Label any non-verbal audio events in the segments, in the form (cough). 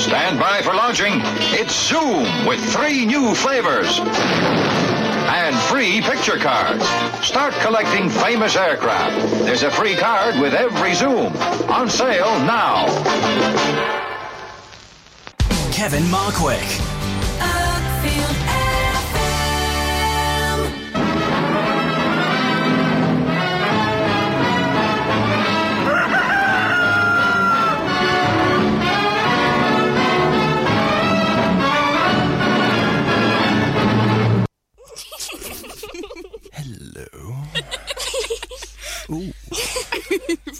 stand by for launching. It's Zoom with three new flavors and free picture cards. Start collecting famous aircraft. There's a free card with every Zoom. On sale now. Kevin Markwick. Ooh. (laughs)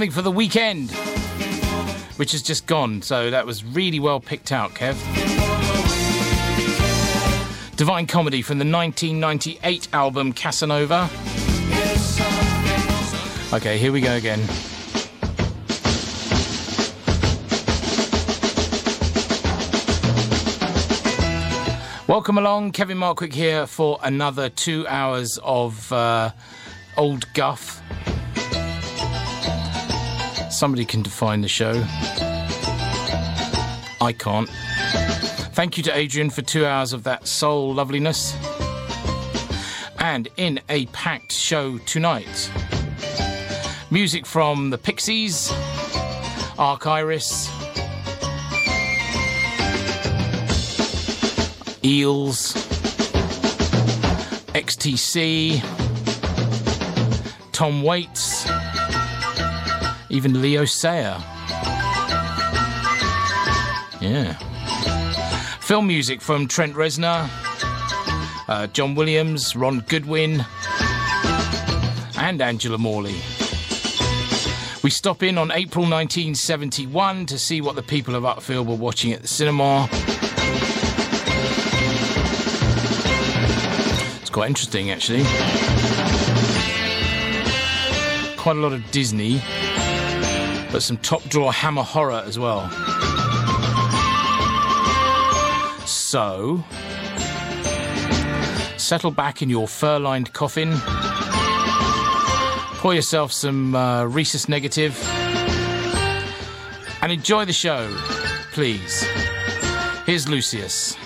Something for the weekend, which has just gone. So that was really well picked out, Kev. Divine Comedy from the 1998 album Casanova. Okay, here we go again. Welcome along, Kevin Markwick here for another two hours of uh, old guff. Somebody can define the show. I can't. Thank you to Adrian for two hours of that soul loveliness. And in a packed show tonight, music from the Pixies, Arc Iris, Eels, XTC, Tom Waits, even Leo Sayer. Yeah. Film music from Trent Reznor, uh, John Williams, Ron Goodwin, and Angela Morley. We stop in on April 1971 to see what the people of Uckfield were watching at the cinema. It's quite interesting, actually. Quite a lot of Disney, but some top drawer hammer horror as well. So, settle back in your fur lined coffin, pour yourself some uh, rhesus negative, and enjoy the show, please. Here's Lucius.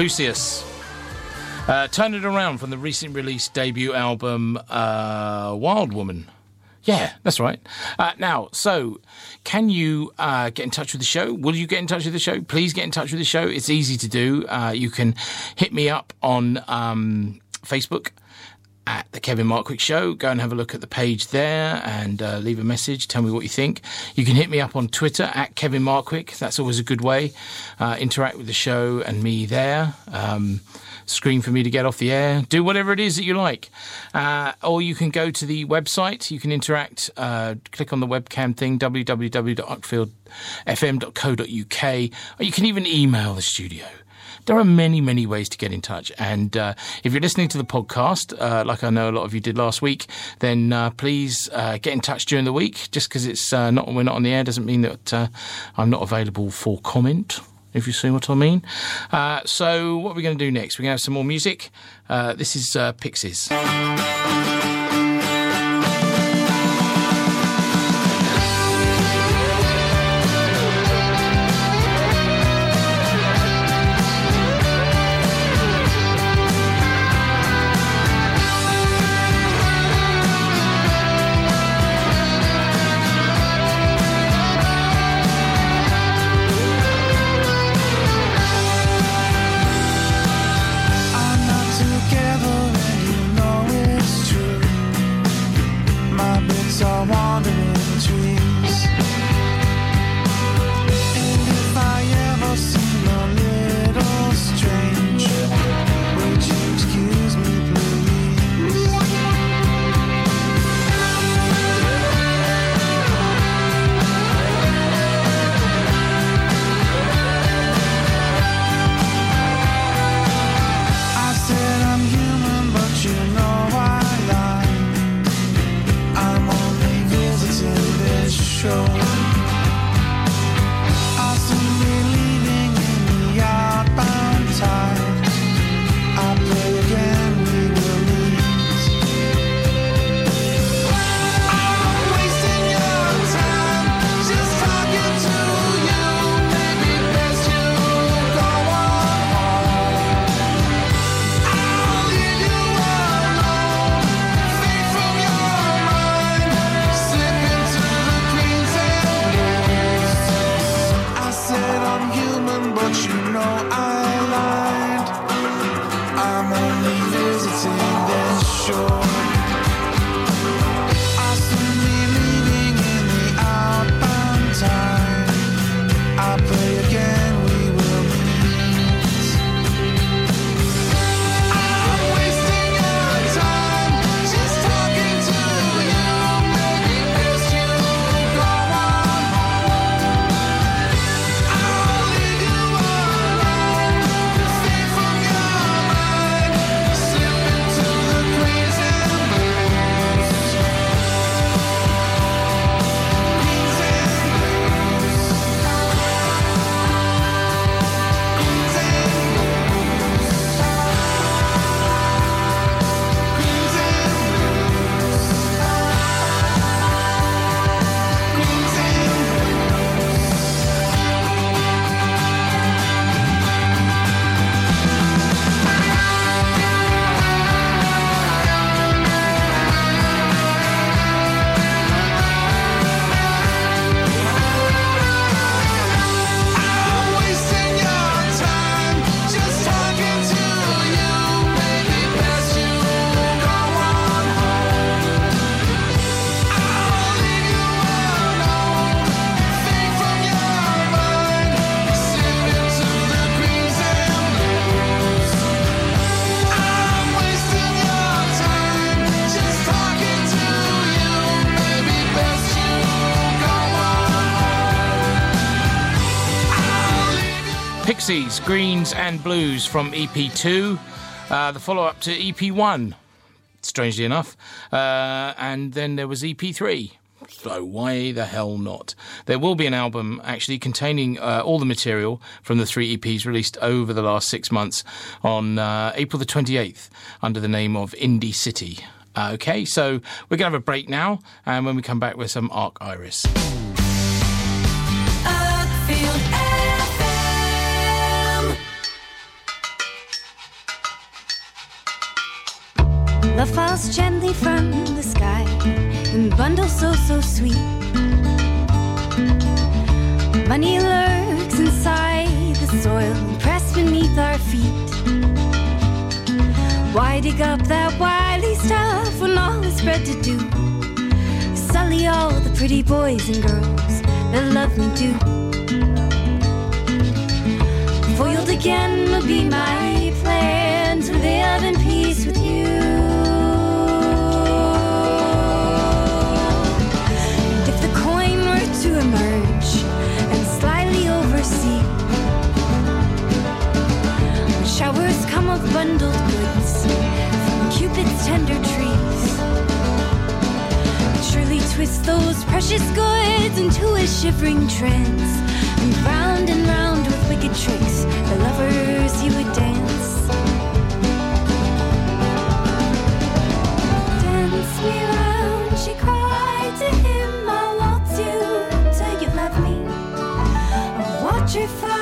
Lucius. Uh, Turn It Around from the recent release debut album uh, Wildewoman. Yeah, that's right. Uh, now, so can you uh, get in touch with the show? Will you get in touch with the show? Please get in touch with the show. It's easy to do. Uh, you can hit me up on um, Facebook at the Kevin Markwick Show. Go and have a look at the page there and uh, leave a message. Tell me what you think. You can hit me up on Twitter at Kevin Markwick. That's always a good way. Uh, interact with the show and me there. Um, screen for me to get off the air. Do whatever it is that you like. Uh, or you can go to the website. You can interact. Uh, click on the webcam thing, www.uckfieldfm.co.uk. Or you can even email the studio There are many, many ways to get in touch. And uh, if you're listening to the podcast, uh, like I know a lot of you did last week, then uh, please uh, get in touch during the week. Just because it's uh, not we're not on the air doesn't mean that uh, I'm not available for comment. If you see what I mean. So, what are we going to do next? We're going to have some more music. This is Pixies. Pixies, Greens and Blues from EP2, uh, the follow up to EP1, strangely enough. Uh, and then there was EP3. So why the hell not? There will be an album actually containing uh, all the material from the three EPs released over the last six months on uh, April the 28th under the name of Indie Cindy. Okay, so we're going to have a break now, and when we come back with some Arc Iris. Love falls gently from the sky in bundles so, so sweet. Money lurks inside the soil, pressed beneath our feet. Why dig up that wily stuff when all is spread to do? Sully all the pretty boys and girls that love me do. Foiled again would be my plan to live in bundled goods from Cupid's tender trees. Surely twist those precious goods into a shivering trance. And round and round with wicked tricks, the lovers he would dance. Dance me round, she cried to him. I'll waltz you till you love me. I'll watch her fly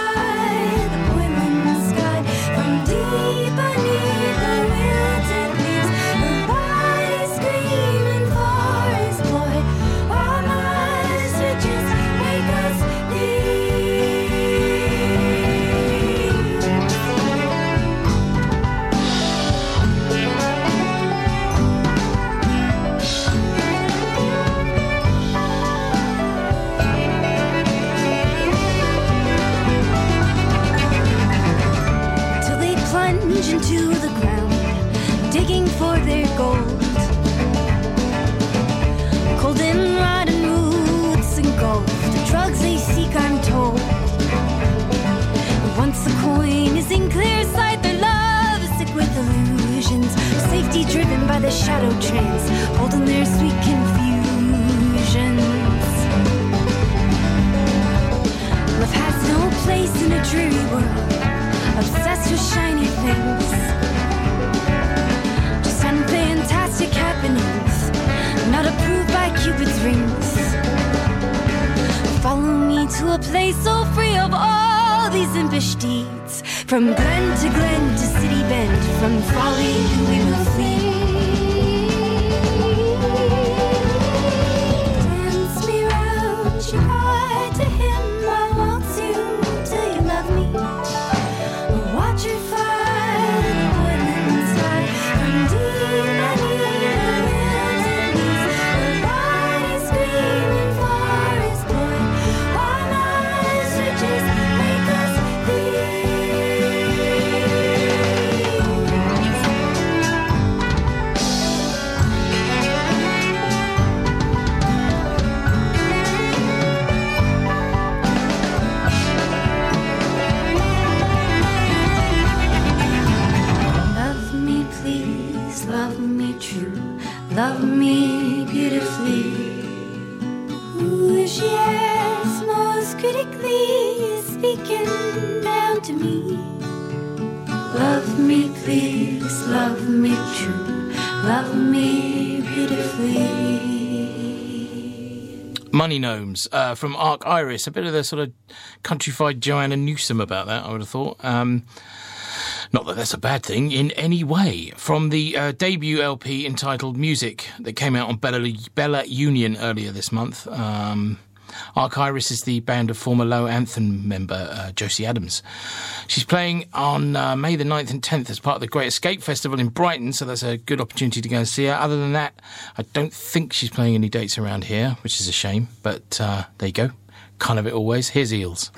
the shadow trains, holding their sweet confusions. Love has no place in a dreary world, obsessed with shiny things. Just unfantastic happenings, not approved by Cupid's rings. Follow me to a place so free of all these impish deeds. From glen to glen to city bend, from folly we will flee. Gnomes uh, from Arc Iris. A bit of the sort of countrified Joanna Newsom about that, I would have thought. Um, not that that's a bad thing in any way. From the uh, debut LP entitled Music that came out on Bella, Bella Union earlier this month. Um, Arc Iris is the band of former Low Anthem member uh, Jocie Adams. She's playing on uh, May the 9th and 10th as part of the Great Escape Festival in Brighton, so that's a good opportunity to go and see her. Other than that, I don't think she's playing any dates around here, which is a shame, but uh, there you go. Kind of it always. Here's Eels.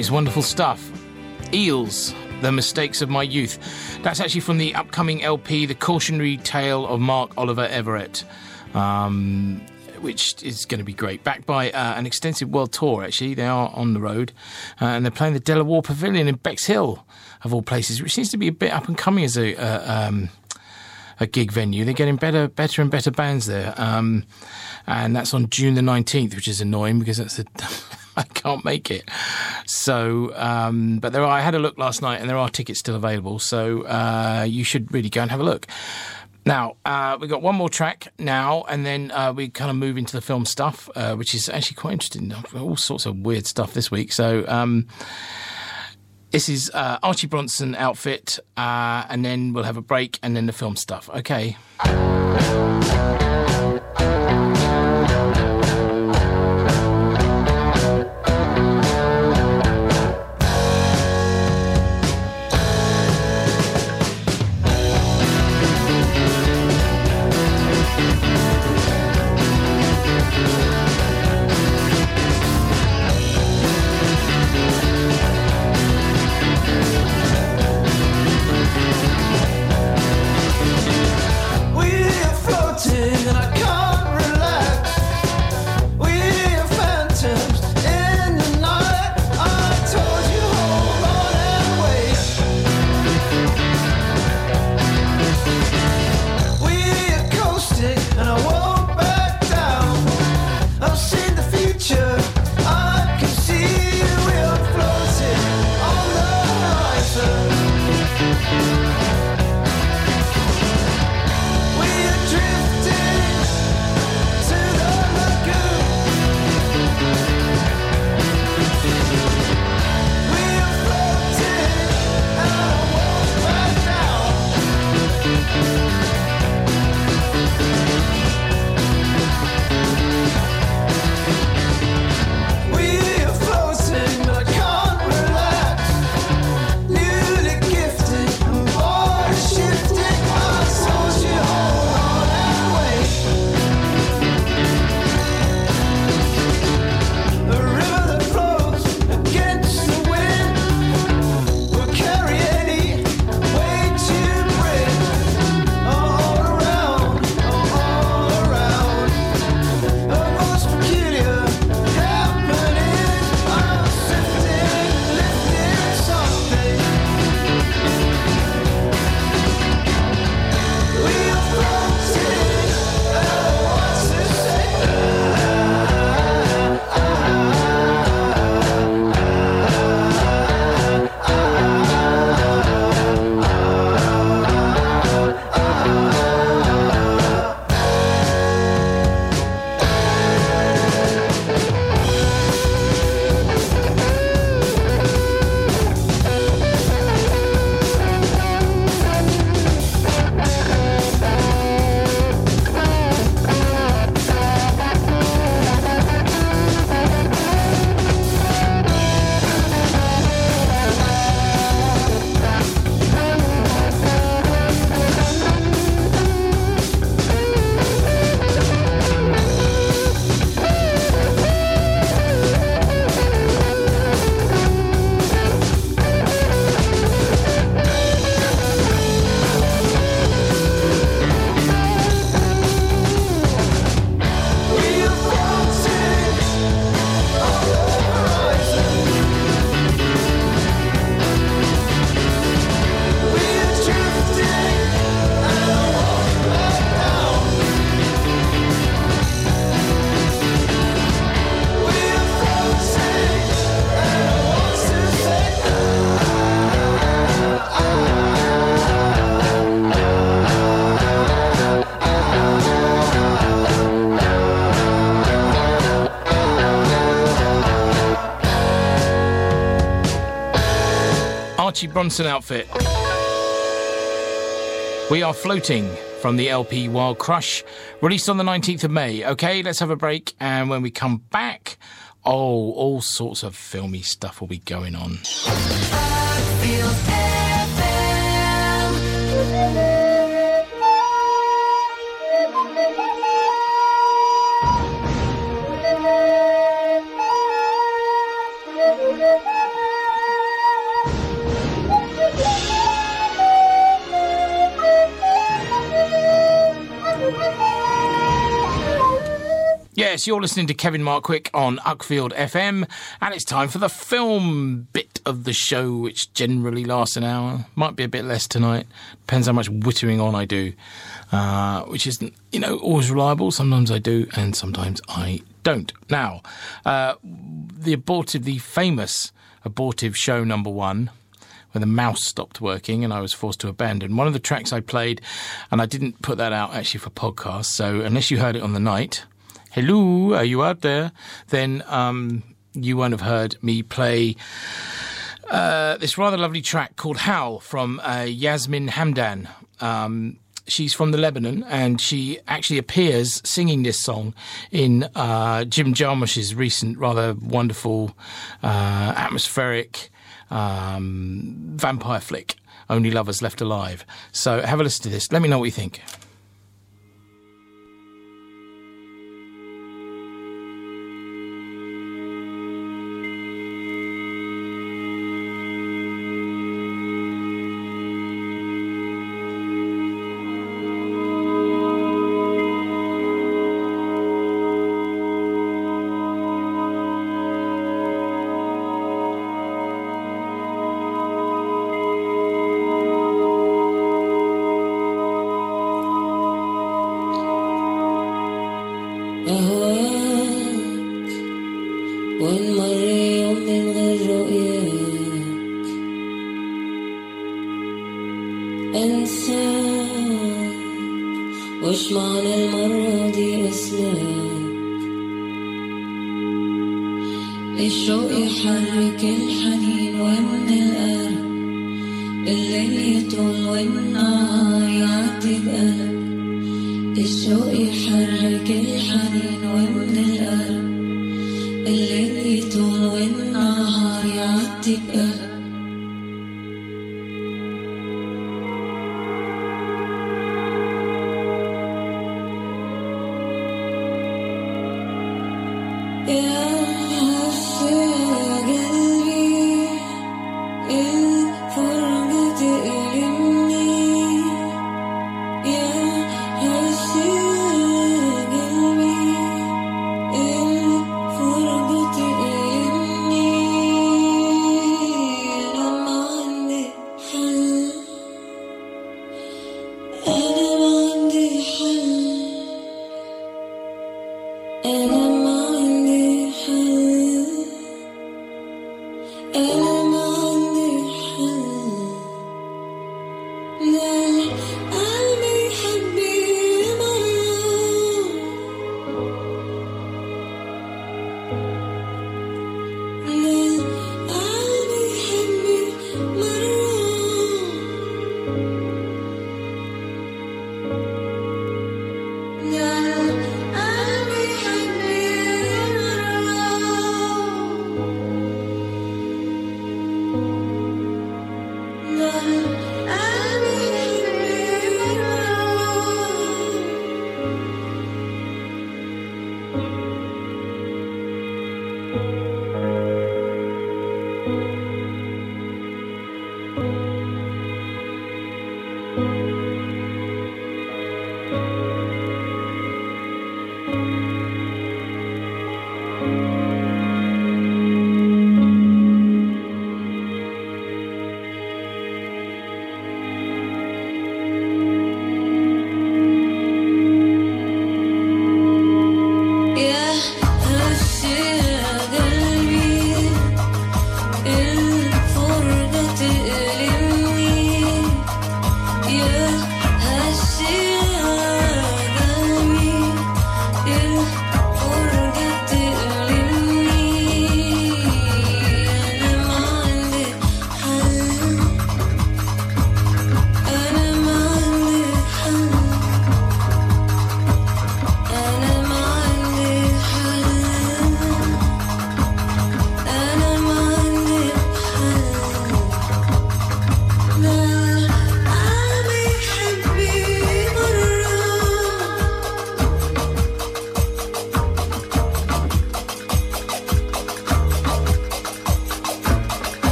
Is wonderful stuff. Eels, The Mistakes of My Youth. That's actually from the upcoming LP, The Cautionary Tale of Mark Oliver Everett, um, which is going to be great. Backed by uh, an extensive world tour, actually. They are on the road. Uh, and they're playing the De La Warr Pavilion in Bexhill, of all places, which seems to be a bit up and coming as a. Uh, um, a gig venue. They're getting better, better and better bands there. Um, and that's on June the 19th, which is annoying because that's a, (laughs) I can't make it. So, um, but there are, I had a look last night and there are tickets still available. So, uh, you should really go and have a look. Now, uh, we've got one more track now, and then uh, we kind of move into the film stuff, uh, which is actually quite interesting. All sorts of weird stuff this week. So, um, this is uh, Archie Bronson outfit, uh, and then we'll have a break, and then the film stuff. Okay. Archie Bronson outfit. We are floating from the LP Wild Crush, released on the 19th of May. Okay, let's have a break, and when we come back, oh, all sorts of filmy stuff will be going on. Yes, you're listening to Kevin Markwick on Uckfield FM, and it's time for the film bit of the show, which generally lasts an hour. Might be a bit less tonight. Depends how much wittering on I do, uh, which isn't, you know, always reliable. Sometimes I do, and sometimes I don't. Now, uh, the abortive, the famous abortive show number one when the mouse stopped working and I was forced to abandon. One of the tracks I played, and I didn't put that out actually for podcast, so unless you heard it on the night, hello, are you out there? Then um, you won't have heard me play uh, this rather lovely track called Howl from uh, Yasmine Hamdan. Um, she's from the Lebanon and she actually appears singing this song in uh, Jim Jarmusch's recent, rather wonderful, uh, atmospheric um, vampire flick, Only Lovers Left Alive. So have a listen to this. Let me know what you think. الليل يطول والنهار يعدي بقلب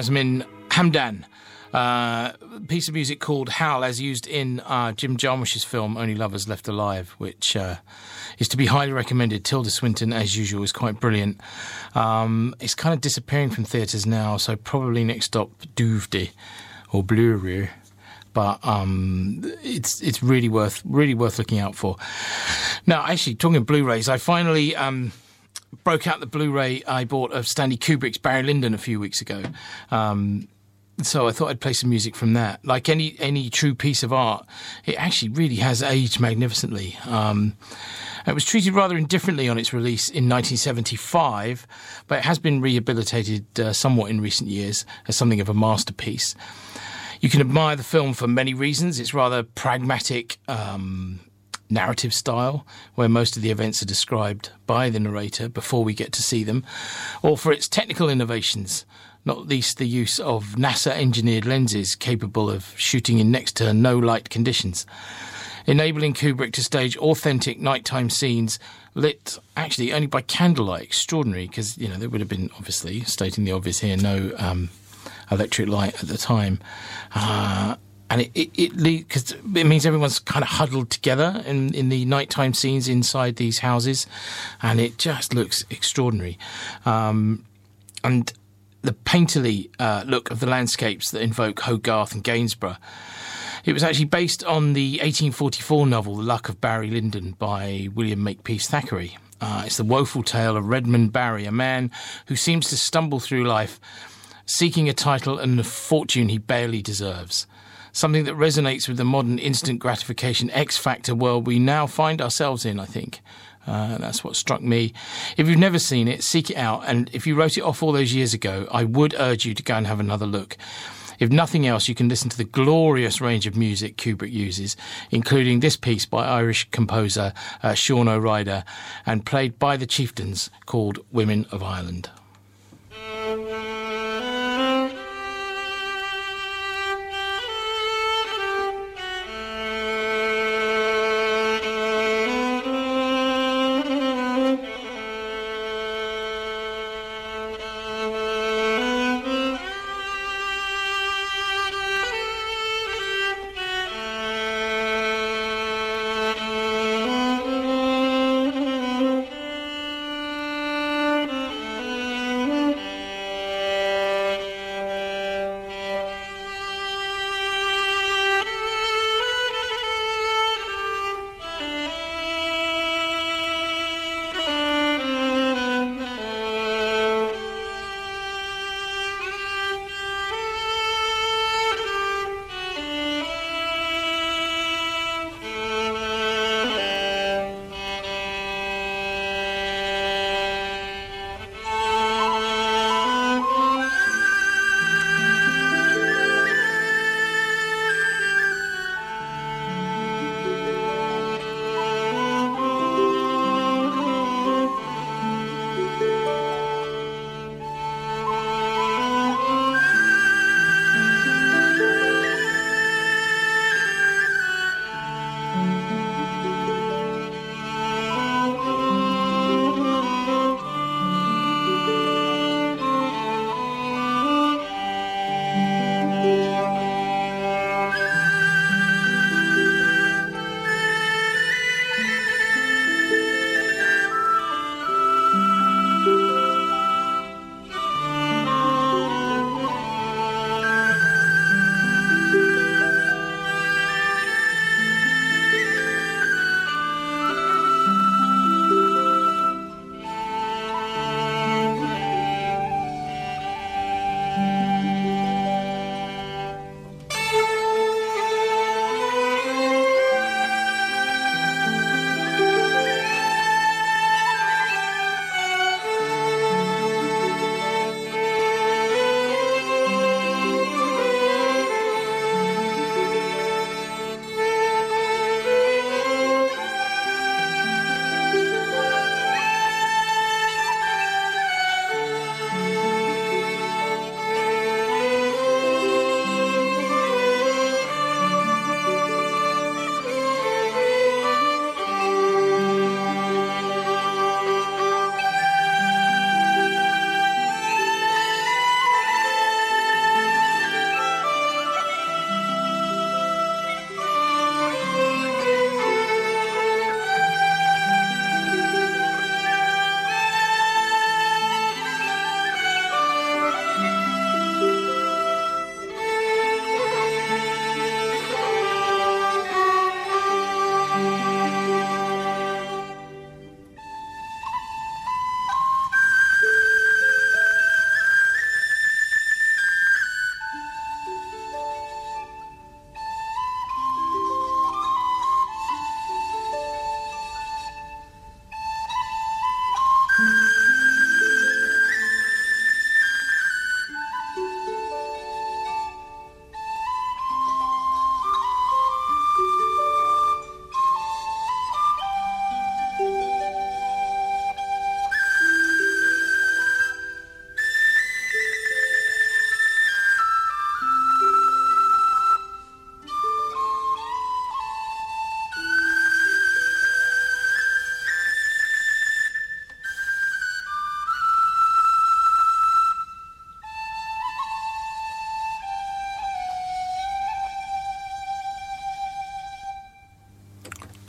Yasmine Hamdan. Uh, piece of music called Howl, as used in uh, Jim Jarmusch's film Only Lovers Left Alive, which uh, is to be highly recommended. Tilda Swinton, as usual, is quite brilliant. Um, it's kind of disappearing from theatres now, so probably next stop DVD or Blu-ray. But um, it's it's really worth really worth looking out for. Now, actually, talking of Blu-rays, I finally um, broke out the Blu-ray I bought of Stanley Kubrick's Barry Lyndon a few weeks ago. Um, so I thought I'd play some music from that. Like any any true piece of art, it actually really has aged magnificently. Um, it was treated rather indifferently on its release in 1975, but it has been rehabilitated uh, somewhat in recent years as something of a masterpiece. You can admire the film for many reasons. It's rather pragmatic. Um, narrative style, where most of the events are described by the narrator before we get to see them, or for its technical innovations, not least the use of NASA engineered lenses capable of shooting in next to no light conditions, enabling Kubrick to stage authentic nighttime scenes lit actually only by candlelight. Extraordinary, because, you know, there would have been, obviously, stating the obvious here, no um, electric light at the time. Uh, and it it it, 'cause it means everyone's kind of huddled together in in the nighttime scenes inside these houses, and it just looks extraordinary. Um, and the painterly uh, look of the landscapes that invoke Hogarth and Gainsborough. It was actually based on the 1844 novel The Luck of Barry Lyndon by William Makepeace Thackeray. Uh, it's the woeful tale of Redmond Barry, a man who seems to stumble through life seeking a title and a fortune he barely deserves. Something that resonates with the modern instant gratification X Factor world we now find ourselves in, I think. Uh, that's what struck me. If you've never seen it, seek it out. And if you wrote it off all those years ago, I would urge you to go and have another look. If nothing else, you can listen to the glorious range of music Kubrick uses, including this piece by Irish composer uh, Seán Ó Riada and played by the Chieftains called Women of Ireland.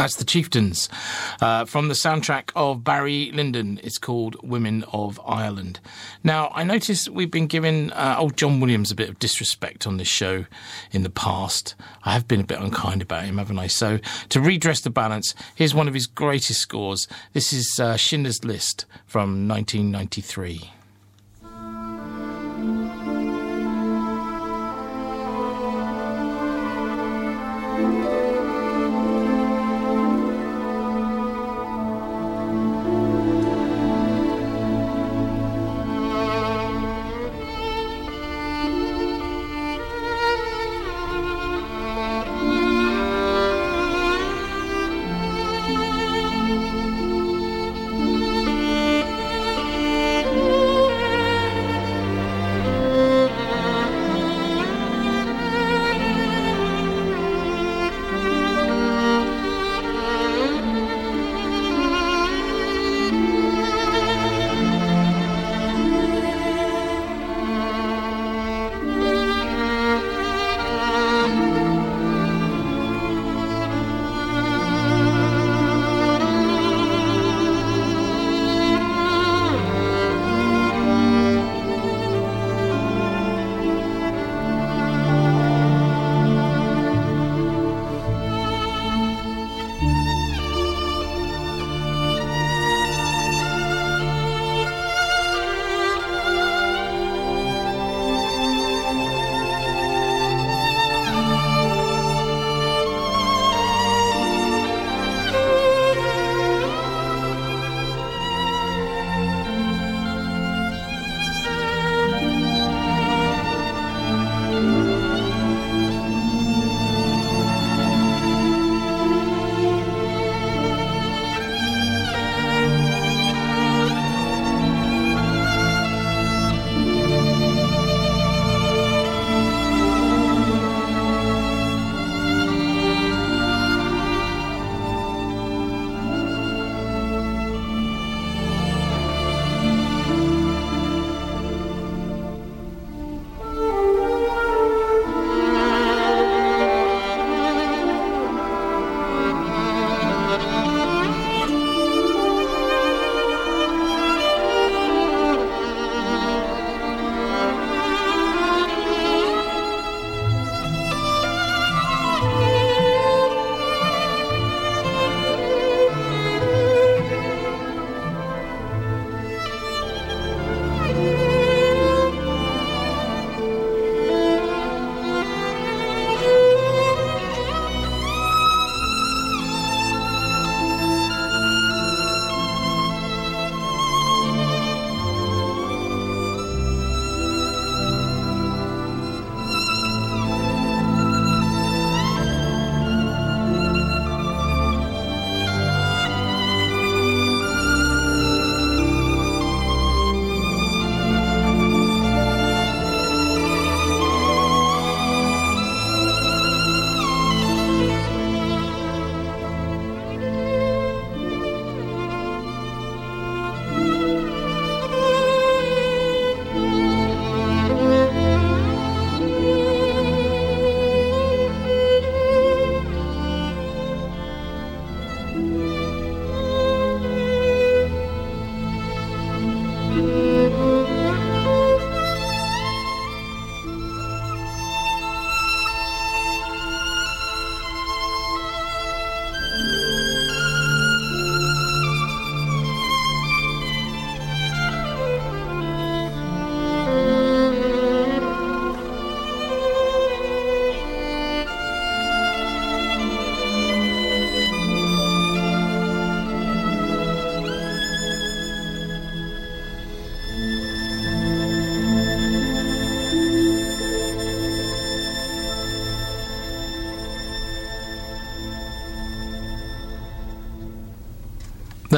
That's the Chieftains uh, from the soundtrack of Barry Lyndon. It's called Women of Ireland. Now, I notice we've been giving uh, old John Williams a bit of disrespect on this show in the past. I have been a bit unkind about him, haven't I? So, to redress the balance, here's one of his greatest scores. This is uh, Schindler's List from 1993.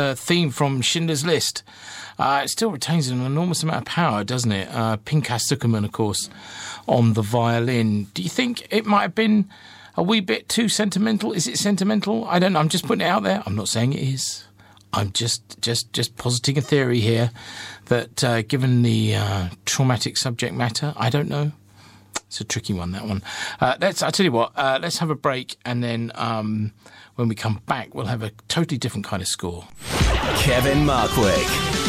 The theme from Schindler's List. Uh, it still retains an enormous amount of power, doesn't it? Uh, Pinchas Zukerman, of course, on the violin. Do you think it might have been a wee bit too sentimental? Is it sentimental? I don't know. I'm just putting it out there. I'm not saying it is. I'm just just just positing a theory here that, uh, given the uh, traumatic subject matter, I don't know. It's a tricky one, that one. Uh, let's. I tell you what. Uh, let's have a break, and then um, when we come back, we'll have a totally different kind of score. Kevin Markwick.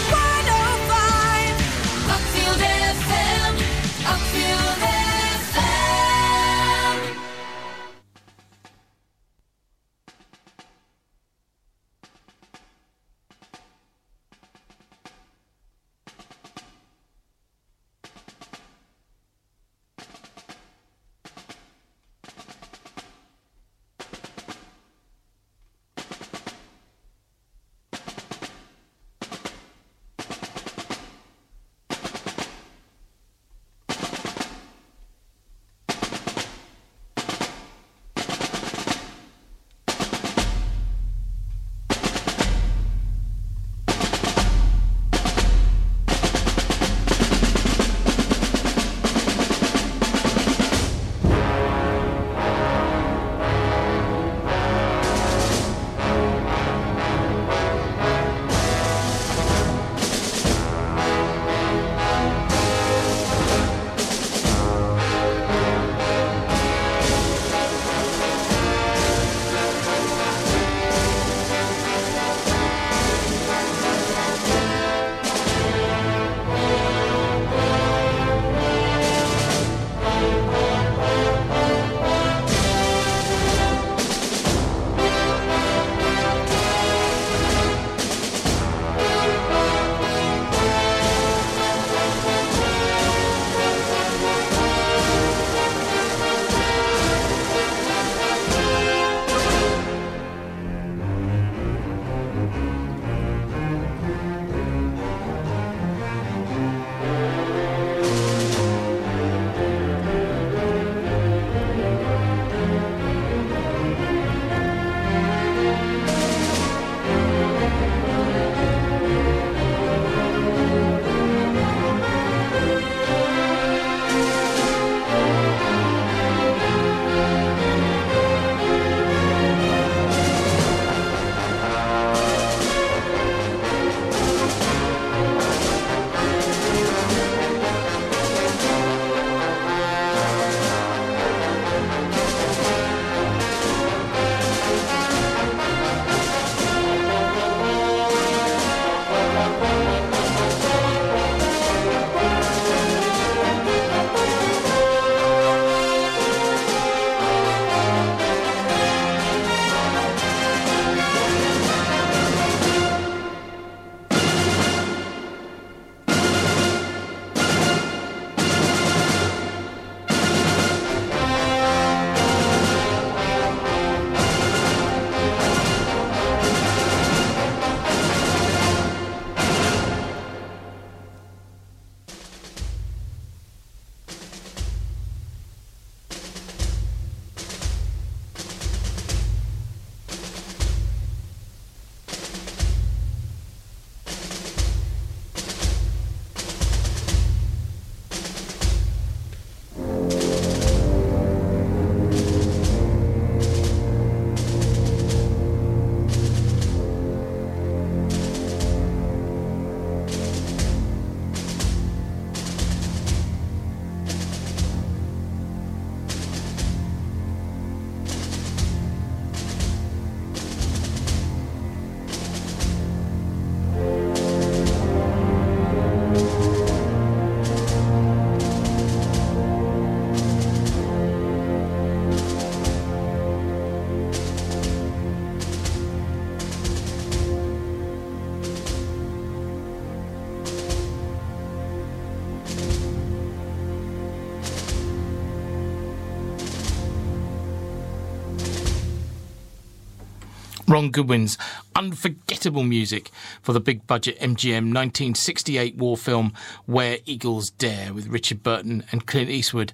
Ron Goodwin's unforgettable music for the big budget MGM 1968 war film Where Eagles Dare with Richard Burton and Clint Eastwood.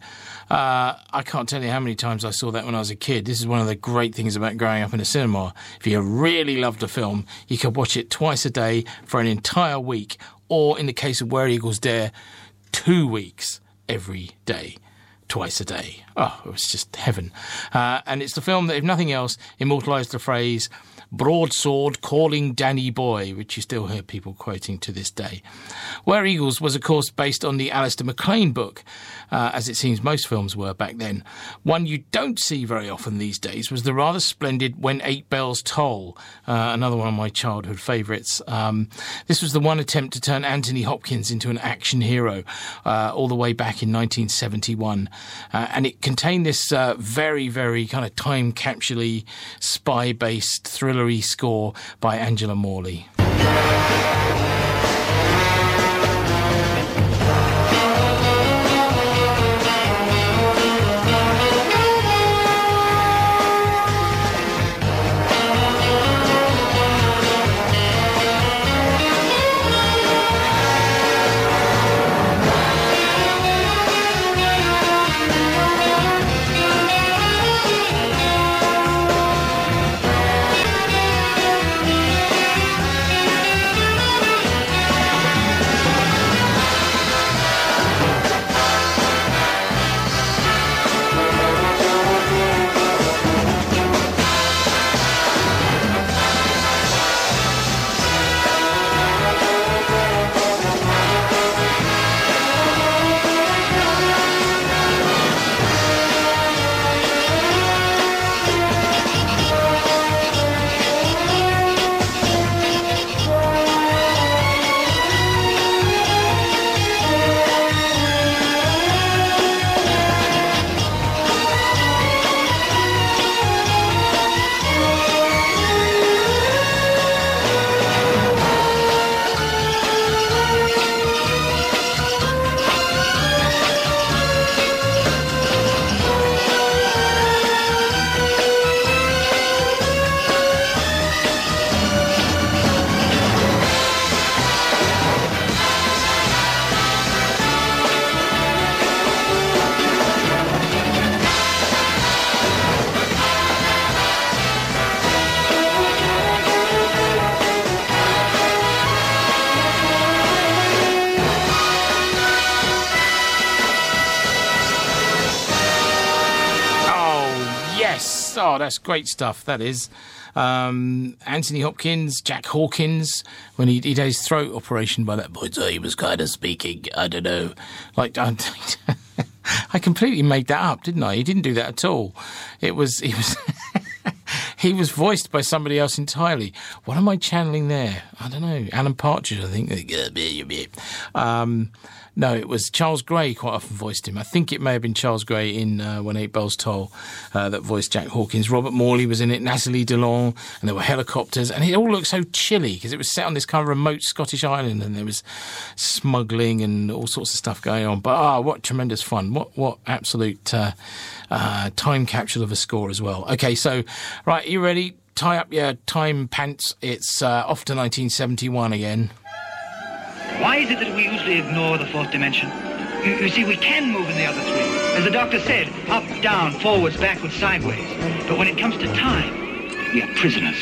Uh, I can't tell you how many times I saw that when I was a kid. This is one of the great things about growing up in a cinema. If you really loved a film, you could watch it twice a day for an entire week, or in the case of Where Eagles Dare, two weeks every day. twice a day. Oh, it was just heaven. Uh, and it's the film that, if nothing else, immortalised the phrase broadsword calling Danny Boy, which you still hear people quoting to this day. Where Eagles was, of course, based on the Alistair MacLean book, uh, as it seems most films were back then. One you don't see very often these days was the rather splendid When Eight Bells Toll, uh, another one of my childhood favourites. Um, this was the one attempt to turn Anthony Hopkins into an action hero, uh, all the way back in 1971. Uh, and it contained this uh, very, very kind of time capsule spy based thrillery score by Angela Morley. That's great stuff. That is. Um, Anthony Hopkins, Jack Hawkins, when he, he did his throat operation by that point, so he was kind of speaking, I don't know, like, (laughs) I, completely made that up, didn't I? He didn't do that at all. It was, he was. (laughs) He was voiced by somebody else entirely. What am I channeling there? I don't know. Alan Partridge, I think. Um, no, it was Charles Gray quite often voiced him. I think it may have been Charles Gray in uh, When Eight Bells Toll uh, that voiced Jack Hawkins. Robert Morley was in it, Natalie Delon, and there were helicopters, and it all looked so chilly because it was set on this kind of remote Scottish island, and there was smuggling and all sorts of stuff going on. But ah, what tremendous fun! What what absolute uh, uh, time capsule of a score as well. Okay, so right, you ready? Tie up your time pants. It's uh, off to 1971 again. Why is it that we usually ignore the fourth dimension? You, you see, we can move in the other three. As the doctor said, up, down, forwards, backwards, sideways. But when it comes to time, we are prisoners.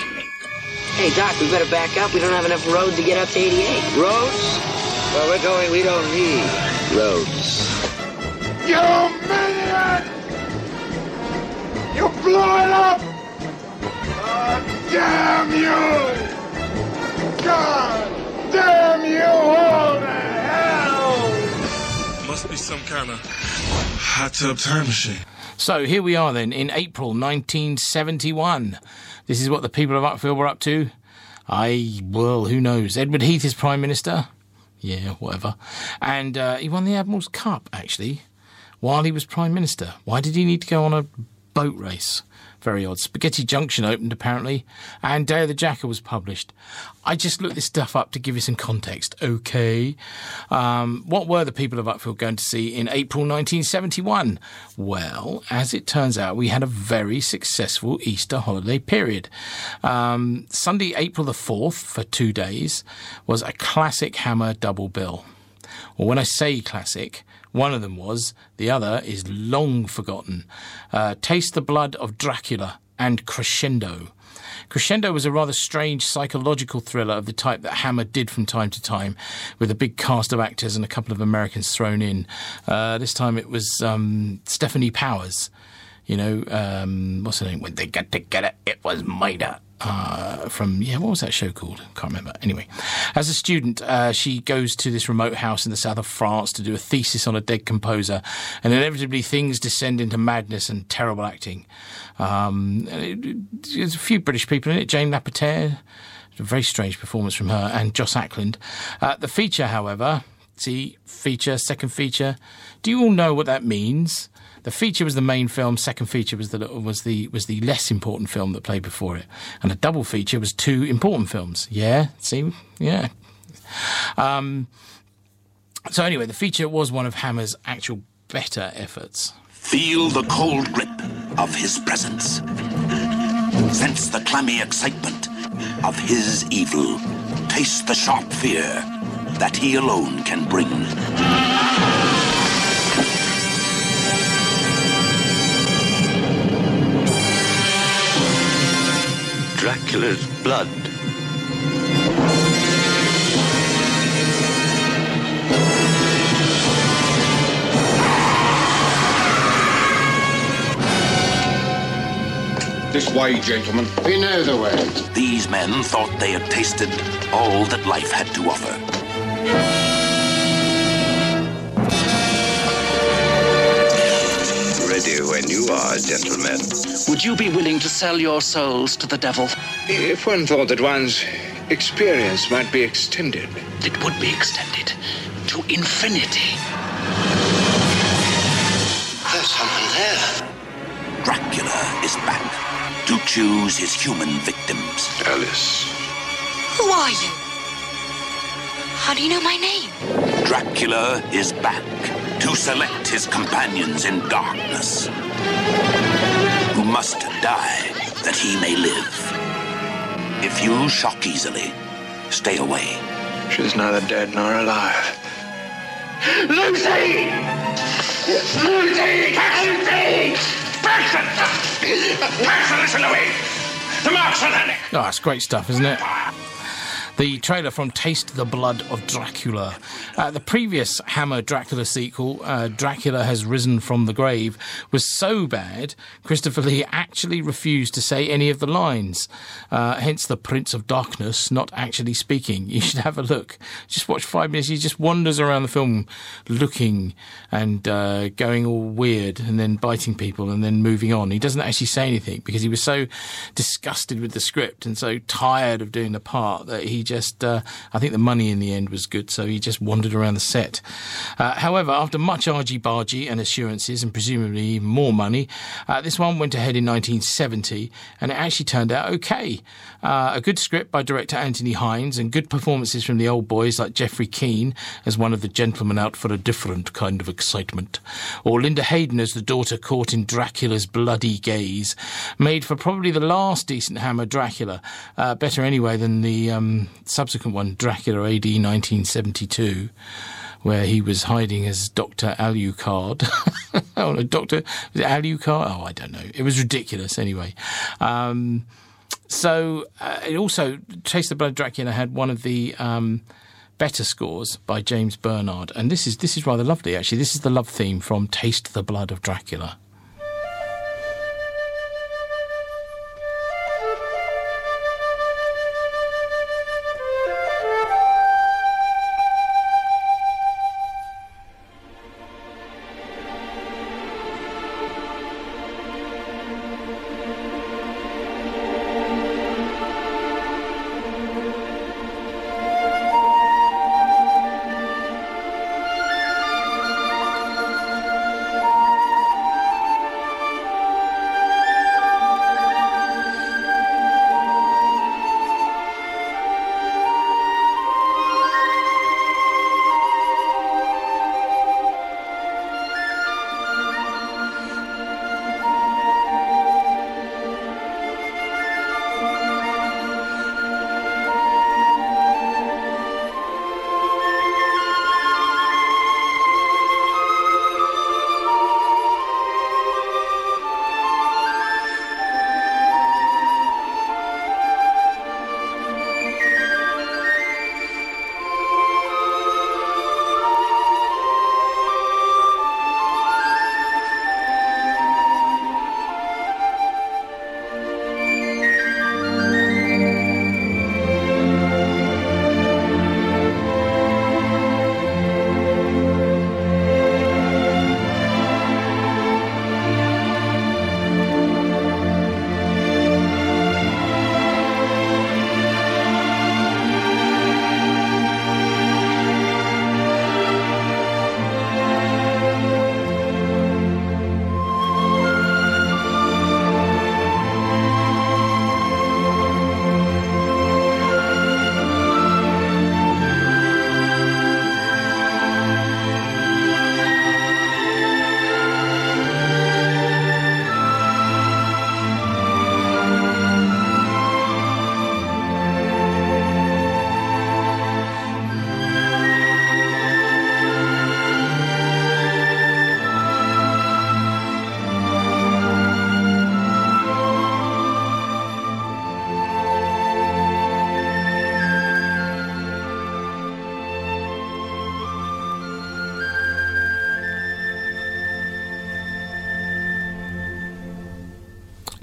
Hey, Doc, we better back up. We don't have enough road to get up to 88. Roads? Well, we're going, we don't need roads. You maniac! You blew it up! God damn you! God damn you all to hell! Must be some kind of hot tub time machine. So here we are then in April 1971. This is what the people of Uckfield were up to. I, well, who knows? Edward Heath is Prime Minister. Yeah, whatever. And uh, he won the Admiral's Cup, actually, while he was Prime Minister. Why did he need to go on a boat race? Very odd. Spaghetti Junction opened, apparently, and Day of the Jackal was published. I just looked this stuff up to give you some context, okay? Um, what were the people of Uckfield going to see in April 1971? Well, as it turns out, we had a very successful Easter holiday period. Um, Sunday, April the 4th, for two days, was a classic Hammer double bill. Well, when I say classic, one of them was, the other is long forgotten. Uh, Taste the Blood of Dracula and Crescendo. Crescendo was a rather strange psychological thriller of the type that Hammer did from time to time, with a big cast of actors and a couple of Americans thrown in. Uh, this time it was um, Stefanie Powers. You know, um, what's her name? When they got together, it was Maida. Uh, from yeah, what was that show called? Can't remember. Anyway, as a student, uh, she goes to this remote house in the south of France to do a thesis on a dead composer, and inevitably things descend into madness and terrible acting. Um, it- there's a few British people in it. Jane Lapotaire, a very strange performance from her, and Joss Ackland. Uh, the feature, however, see feature, second feature. Do you all know what that means? The feature was the main film. Second feature was the was the was the less important film that played before it, and a double feature was two important films. Yeah, see, yeah. Um, so anyway, the feature was one of Hammer's actual better efforts. Feel the cold grip of his presence. Sense the clammy excitement of his evil. Taste the sharp fear that he alone can bring. Dracula's blood. This way, gentlemen. We know the way. These men thought they had tasted all that life had to offer. Ready when you are, gentlemen. Would you be willing to sell your souls to the devil? If one thought that one's experience might be extended. It would be extended to infinity. There's someone there. Dracula is back to choose his human victims. Alice. Who are you? How do you know my name? Dracula is back to select his companions in darkness. Who must die that he may live. If you shock easily, stay away. She's neither dead nor alive. Lucy! Lucy! Lucy! Braxton! Braxton, listen to me! The marks on her neck! Oh, that's great stuff, isn't it? The trailer from Taste the Blood of Dracula. Uh, the previous Hammer Dracula sequel, uh, Dracula Has Risen from the Grave, was so bad, Christopher Lee actually refused to say any of the lines. Uh, hence the Prince of Darkness not actually speaking. (laughs) You should have a look. Just watch five minutes. He just wanders around the film looking and uh, going all weird and then biting people and then moving on. He doesn't actually say anything because he was so disgusted with the script and so tired of doing the part that he just, uh, I think the money in the end was good, so he just wandered around the set. Uh, however, after much argy bargy and assurances and presumably even more money, uh, this one went ahead in 1970 and it actually turned out okay. Uh, a good script by director Anthony Hinds and good performances from the old boys like Geoffrey Keen as one of the gentlemen out for a different kind of excitement, or Linda Hayden as the daughter caught in Dracula's bloody gaze, made for probably the last decent Hammer Dracula. Uh, better anyway than the um, subsequent one, Dracula AD 1972 where he was hiding as Dr. Alucard. (laughs) oh, no, Dr. Alucard? Oh, I don't know. It was ridiculous anyway. Um, so uh, it also, Chase the Blood Dracula had one of the um, better scores by James Bernard. And this is, this is rather lovely, actually. This is the love theme from Taste the Blood of Dracula.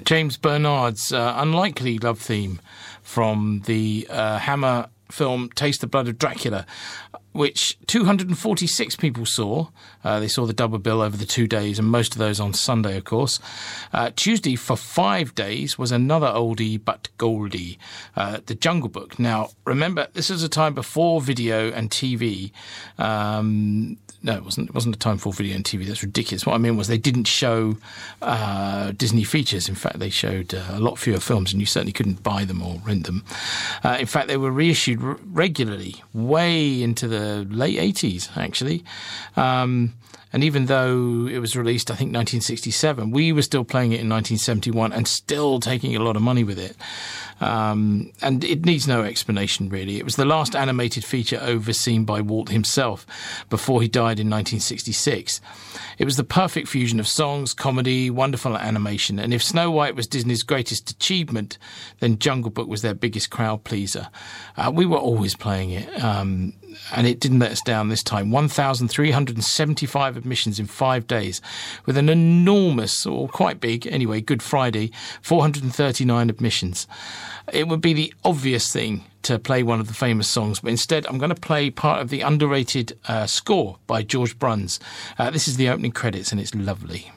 James Bernard's uh, unlikely love theme from the uh, Hammer film Taste the Blood of Dracula, which 246 people saw. Uh, they saw the double bill over the two days, and most of those on Sunday, of course. Uh, Tuesday, for five days, was another oldie but goldie, uh, The Jungle Book. Now, remember, this is a time before video and TV. Um, no, it wasn't. It wasn't a time for video and TV. That's ridiculous. What I mean was they didn't show uh, Disney features. In fact, they showed uh, a lot fewer films, and you certainly couldn't buy them or rent them. Uh, in fact, they were reissued r- regularly, way into the late eighties, actually. Um, and even though it was released, I think 1967, we were still playing it in 1971 and still taking a lot of money with it. Um, and it needs no explanation, really. It was the last animated feature overseen by Walt himself before he died in 1966. It was the perfect fusion of songs, comedy, wonderful animation. And if Snow White was Disney's greatest achievement, then Jungle Book was their biggest crowd pleaser. Uh, we were always playing it. Um, and it didn't let us down this time. 1,375 admissions in five days, with an enormous, or quite big, anyway, Good Friday, 439 admissions. It would be the obvious thing to play one of the famous songs, but instead I'm going to play part of the underrated uh, score by George Bruns. Uh, this is the opening credits, and it's lovely.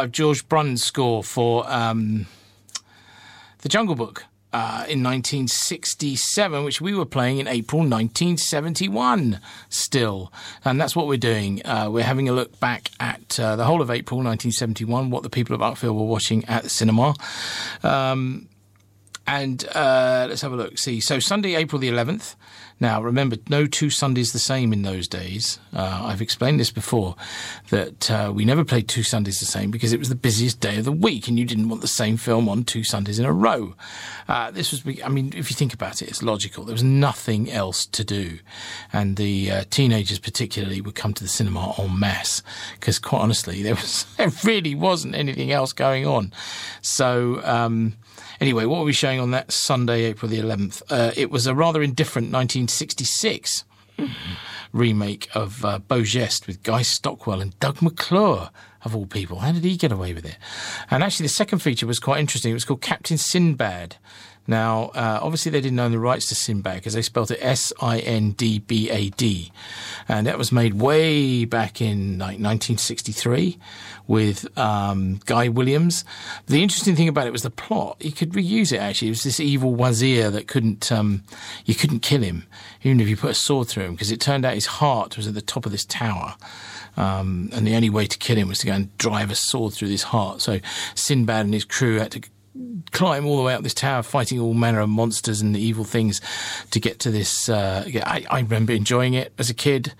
Part of George Bruns' score for um, The Jungle Book. Uh, in 1967, which we were playing in April 1971 still. And that's what we're doing. Uh, we're having a look back at uh, the whole of April 1971, what the people of Uckfield were watching at the cinema. Um, and uh, let's have a look. See, so Sunday, April the 11th. Now, remember, no two Sundays the same in those days. Uh, I've explained this before that uh, we never played two Sundays the same because it was the busiest day of the week, and you didn't want the same film on two Sundays in a row. Uh, this was, I mean, if you think about it, it's logical. There was nothing else to do, and the uh, teenagers, particularly, would come to the cinema en masse because, quite honestly, (laughs) there was there really wasn't anything else going on. So. Um, Anyway, what were we showing on that Sunday, April the 11th? Uh, it was a rather indifferent 1966 remake of uh, Beau Geste with Guy Stockwell and Doug McClure, of all people. How did he get away with it? And actually, the second feature was quite interesting. It was called Captain Sinbad. Now, uh, obviously, they didn't own the rights to Sinbad because they spelled it S I N D B A D. And that was made way back in like 1963 with um, Guy Williams. The interesting thing about it was the plot. You could reuse it actually. It was this evil wazir that couldn't, um, you couldn't kill him, even if you put a sword through him, because it turned out his heart was at the top of this tower. Um, and the only way to kill him was to go and drive a sword through his heart. So Sinbad and his crew had to climb all the way up this tower, fighting all manner of monsters and evil things to get to this. Uh, I, I remember enjoying it as a kid.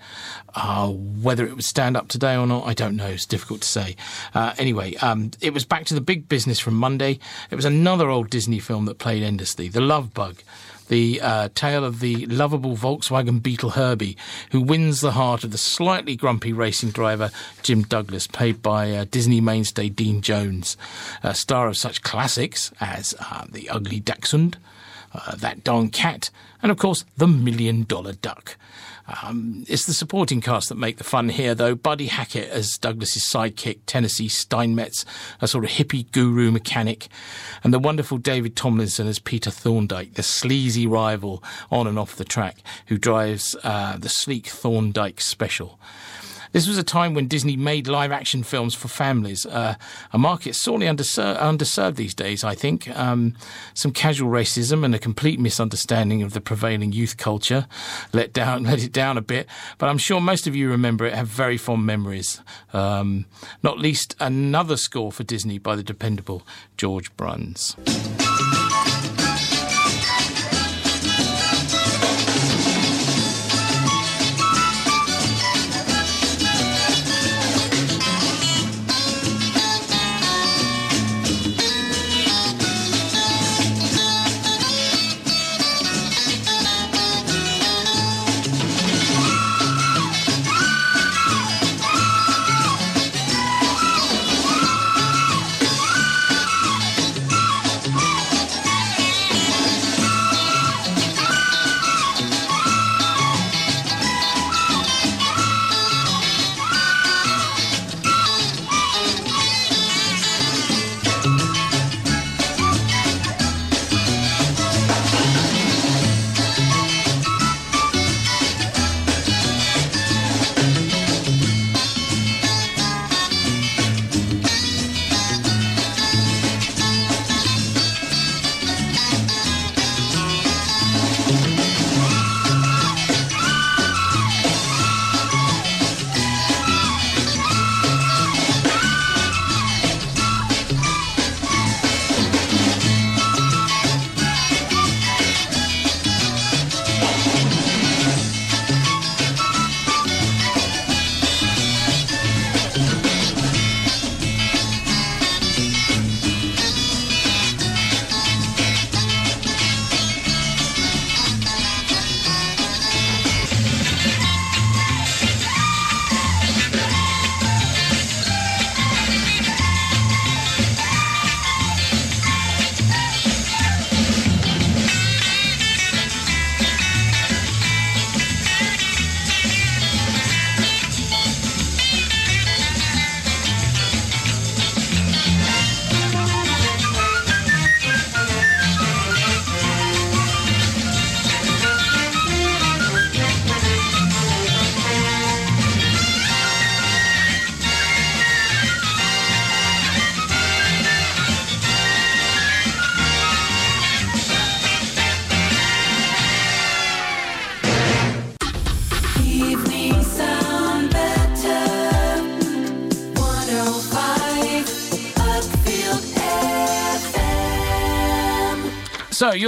Uh, whether it would stand up today or not, I don't know. It's difficult to say. Uh, anyway, um, it was back to the big business from Monday. It was another old Disney film that played endlessly, The Love Bug the uh, tale of the lovable Volkswagen Beetle Herbie, who wins the heart of the slightly grumpy racing driver Jim Douglas, played by uh, Disney mainstay Dean Jones, a star of such classics as uh, The Ugly Dachshund, uh, That Darn Cat, and of course, The Million Dollar Duck. Um, it's the supporting cast that make the fun here, though. Buddy Hackett as Douglas's sidekick, Tennessee Steinmetz, a sort of hippie guru mechanic, and the wonderful David Tomlinson as Peter Thorndyke, the sleazy rival on and off the track who drives uh, the sleek Thorndyke special. This was a time when Disney made live action films for families, uh, a market sorely underser- underserved these days, I think. Um, some casual racism and a complete misunderstanding of the prevailing youth culture let down, (laughs) let it down a bit. But I'm sure most of you remember it, have very fond memories. Um, not least another score for Disney by the dependable George Bruns.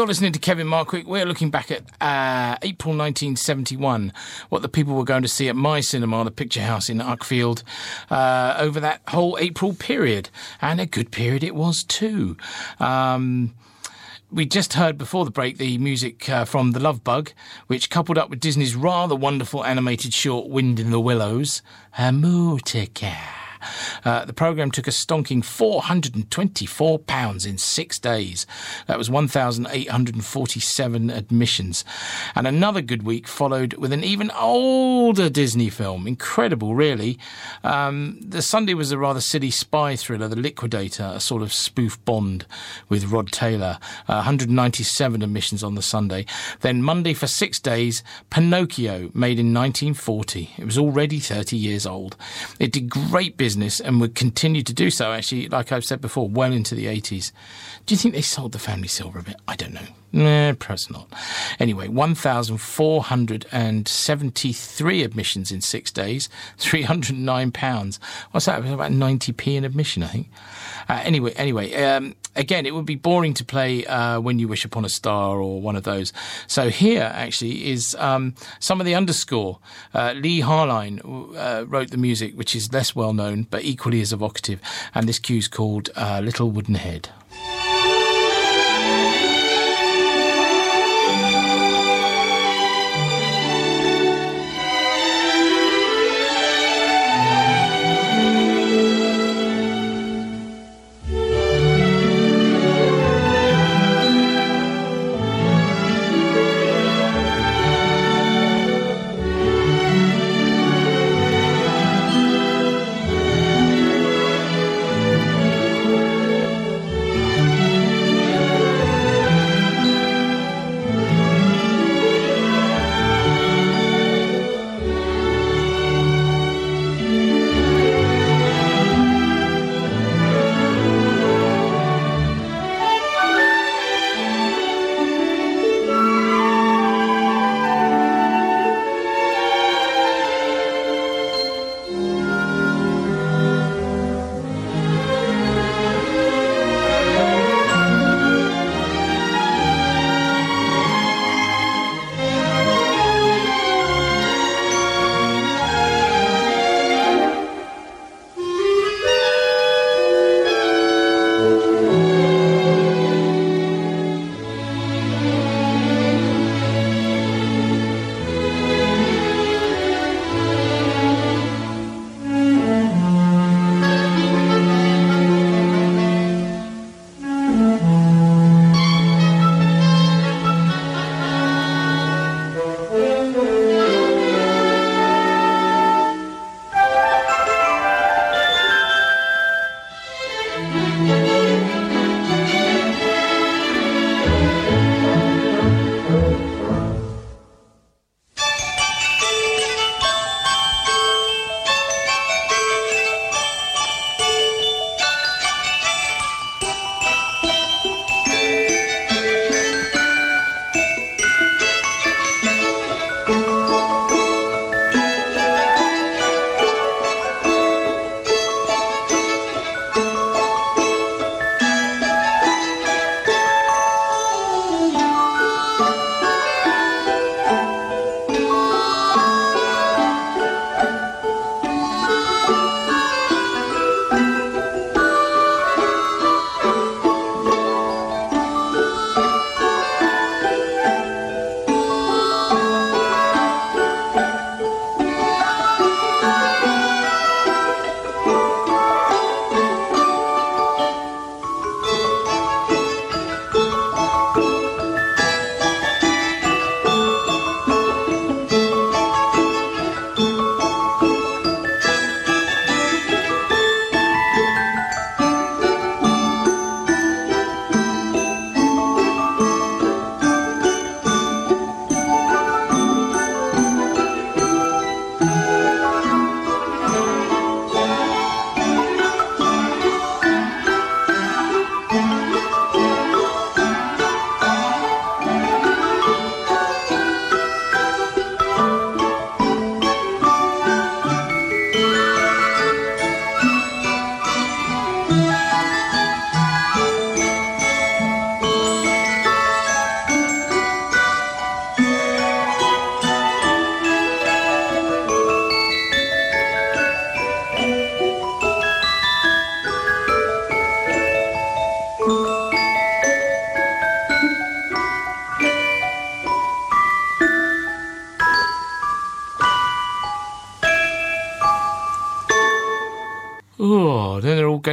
You're listening to Kevin Markwick. We're looking back at uh, April 1971, what the people were going to see at my cinema, the Picture House in Uckfield, uh, over that whole April period, and a good period it was too. Um, we just heard before the break the music uh, from The Love Bug, which coupled up with Disney's rather wonderful animated short Wind in the Willows, Hamutica. Uh, the programme took a stonking £424 in six days. That was 1,847 admissions. And another good week followed with an even older Disney film. Incredible, really. Um, the Sunday was a rather silly spy thriller, The Liquidator, a sort of spoof Bond with Rod Taylor. Uh, 197 admissions on the Sunday. Then Monday for six days, Pinocchio, made in 1940. It was already 30 years old. It did great business and would continue to do so, actually, like I've said before, well into the 80s. Do you think they sold the family silver a bit? I don't know. Nah, perhaps not. Anyway, 1,473 admissions in six days, £309. What's that? About 90p an admission, I think. Uh, anyway, anyway, um, again, it would be boring to play uh, When You Wish Upon a Star or one of those. So here, actually, is um, some of the underscore. Uh, Leigh Harline uh, wrote the music, which is less well known, but equally as evocative. And this cue's called uh, Little Wooden Head.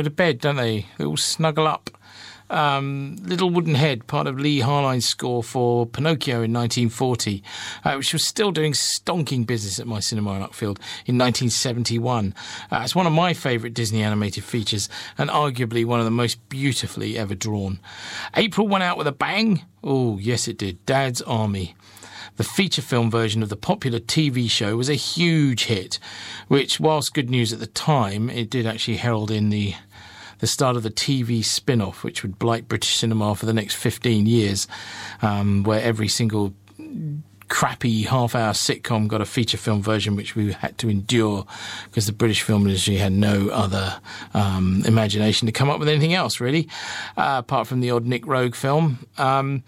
Go to bed, don't they? They all snuggle up. Um, Little Wooden Head, part of Leigh Harline's score for Pinocchio in 1940, uh, which was still doing stonking business at my cinema in Uckfield in 1971. Uh, it's one of my favourite Disney animated features and arguably one of the most beautifully ever drawn. April went out with a bang. Oh, yes, it did. Dad's Army. The feature film version of the popular TV show was a huge hit, which, whilst good news at the time, it did actually herald in the the start of the TV spin off, which would blight British cinema for the next 15 years, um, where every single crappy half hour sitcom got a feature film version which we had to endure because the British film industry had no other um, imagination to come up with anything else really uh, apart from the odd Nic Roeg film. Um,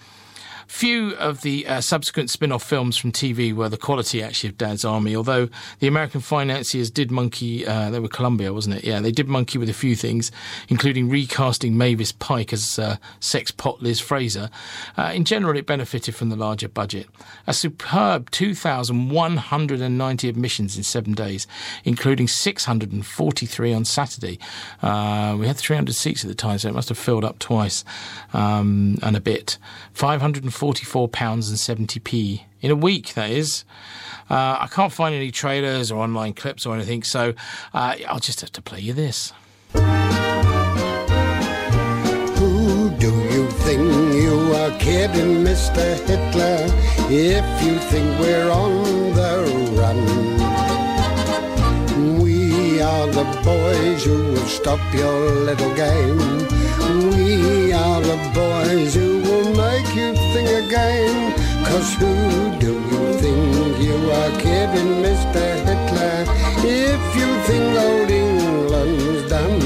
Few of the uh, subsequent spin off films from TV were the quality, actually, of Dad's Army, although the American financiers did monkey, uh, they were Columbia, wasn't it? Yeah, they did monkey with a few things, including recasting Mavis Pike as uh, sex pot Liz Fraser. Uh, in general, it benefited from the larger budget. A superb 2,190 admissions in seven days, including 643 on Saturday. Uh, we had 300 seats at the time, so it must have filled up twice um, and a bit. 540 £44.70p in a week, that is. Uh, I can't find any trailers or online clips or anything, so uh, I'll just have to play you this. Who do you think you are kidding, Mr. Hitler? If you think we're on the run the boys who will stop your little game. We are the boys who will make you think again. Cause who do you think you are kidding, Mr. Hitler? If you think old England's done.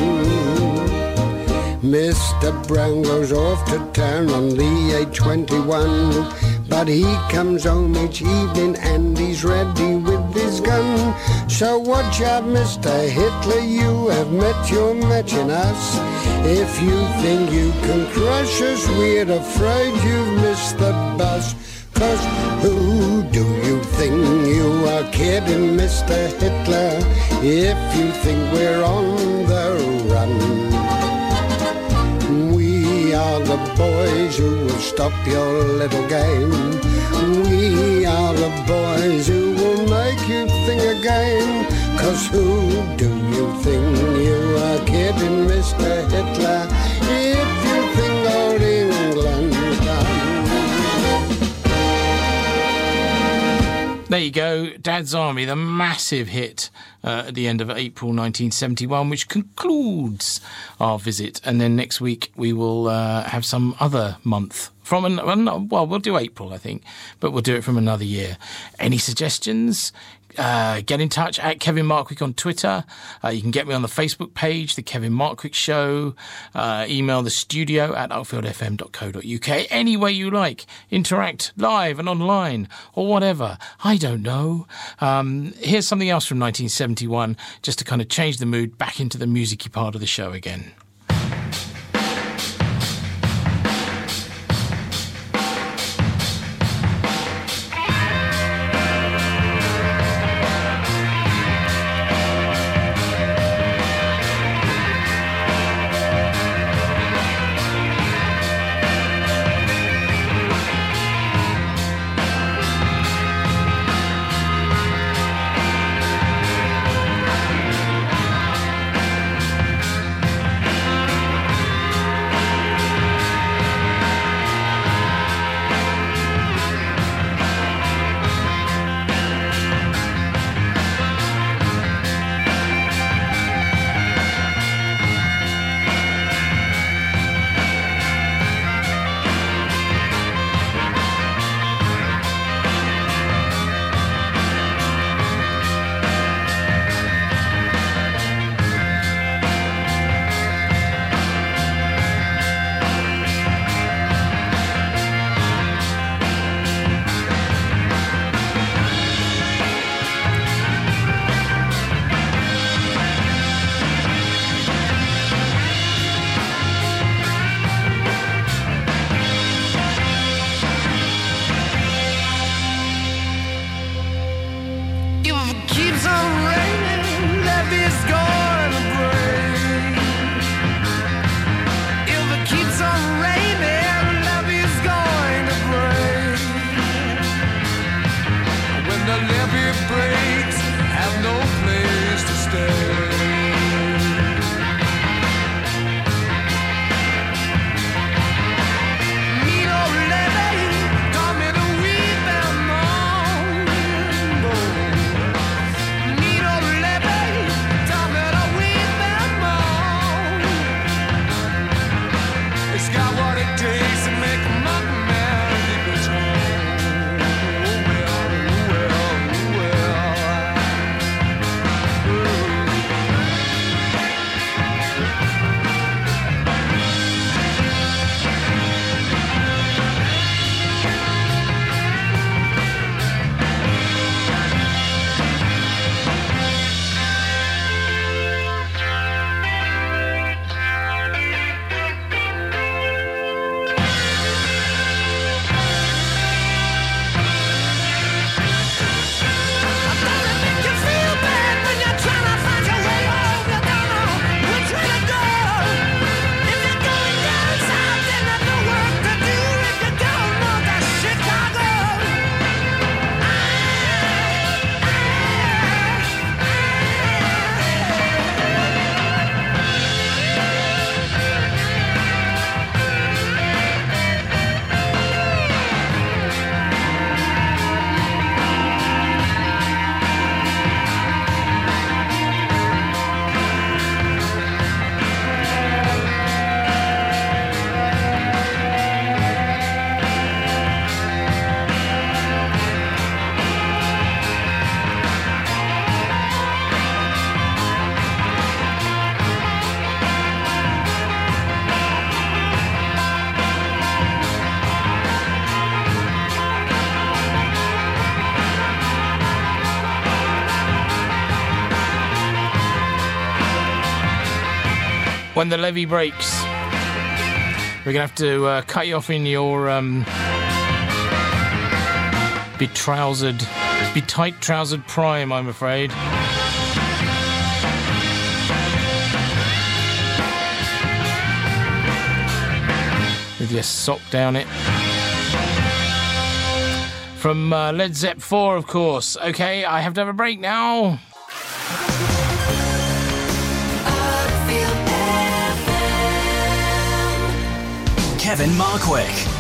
Mr. Brown goes off to town on the A21. But he comes home each evening and he's ready with his gun. So watch out, Mr. Hitler, you have met your match in us. If you think you can crush us, we're afraid you've missed the bus. Cause who do you think you are kidding, Mr. Hitler? If you think we're on the run. Are the boys who will stop your little game. We are the boys who will make you think again. Cause who do you think you are kidding, Mr. Hitler? If There you go, Dad's Army, the massive hit uh, at the end of April 1971, which concludes our visit. And then next week we will uh, have some other month from an, well, we'll do April, I think, but we'll do it from another year. Any suggestions? Uh, get in touch at Kevin Markwick on Twitter. Uh, you can get me on the Facebook page, The Kevin Markwick Show. Uh, email the studio at uckfieldfm.co.uk. Any way you like. Interact live and online or whatever. I don't know. Um, here's something else from 1971 just to kind of change the mood back into the musicy part of the show again. when the levee breaks. We're going to have to uh, cut you off in your um, be trousered, be tight trousered prime, I'm afraid. With your sock down it. From uh, Led Zep 4, of course. Okay, I have to have a break now. Kevin Markwick.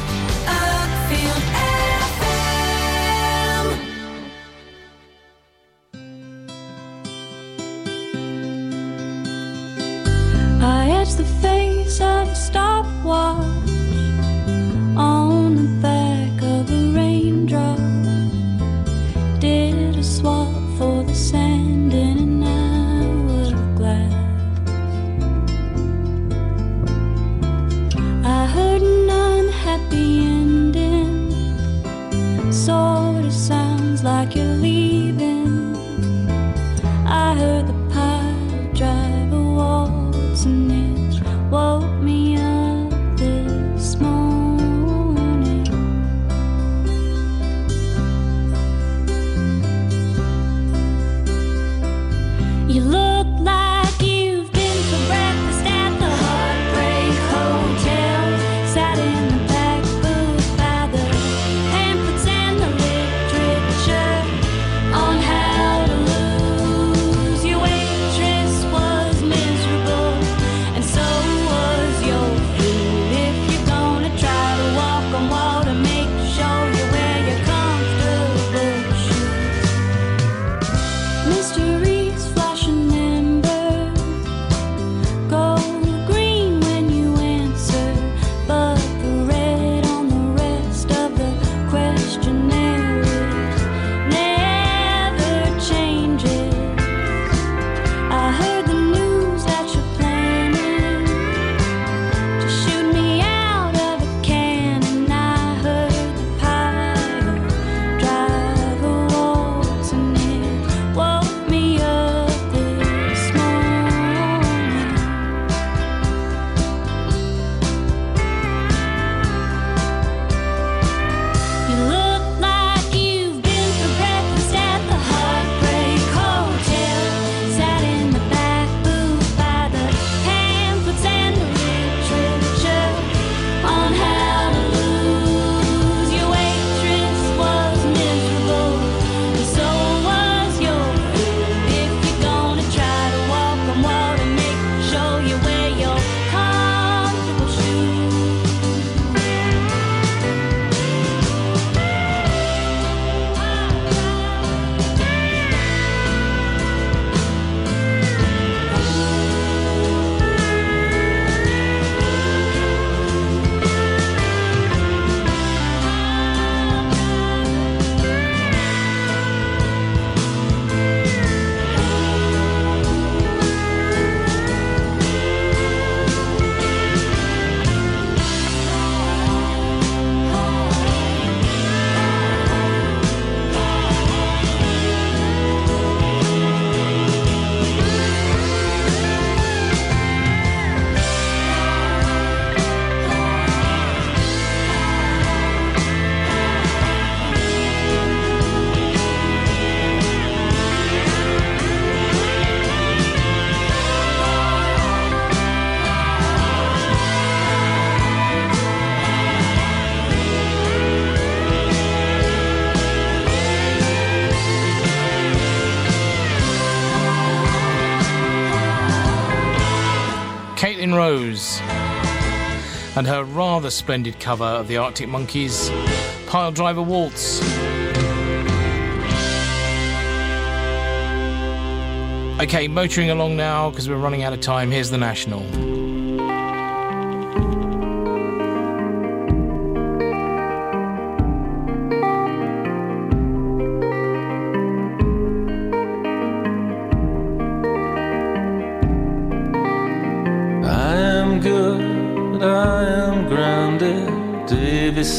Rose and her rather splendid cover of the Arctic Monkeys, Piledriver Waltz. Okay, motoring along now because we're running out of time. Here's the National.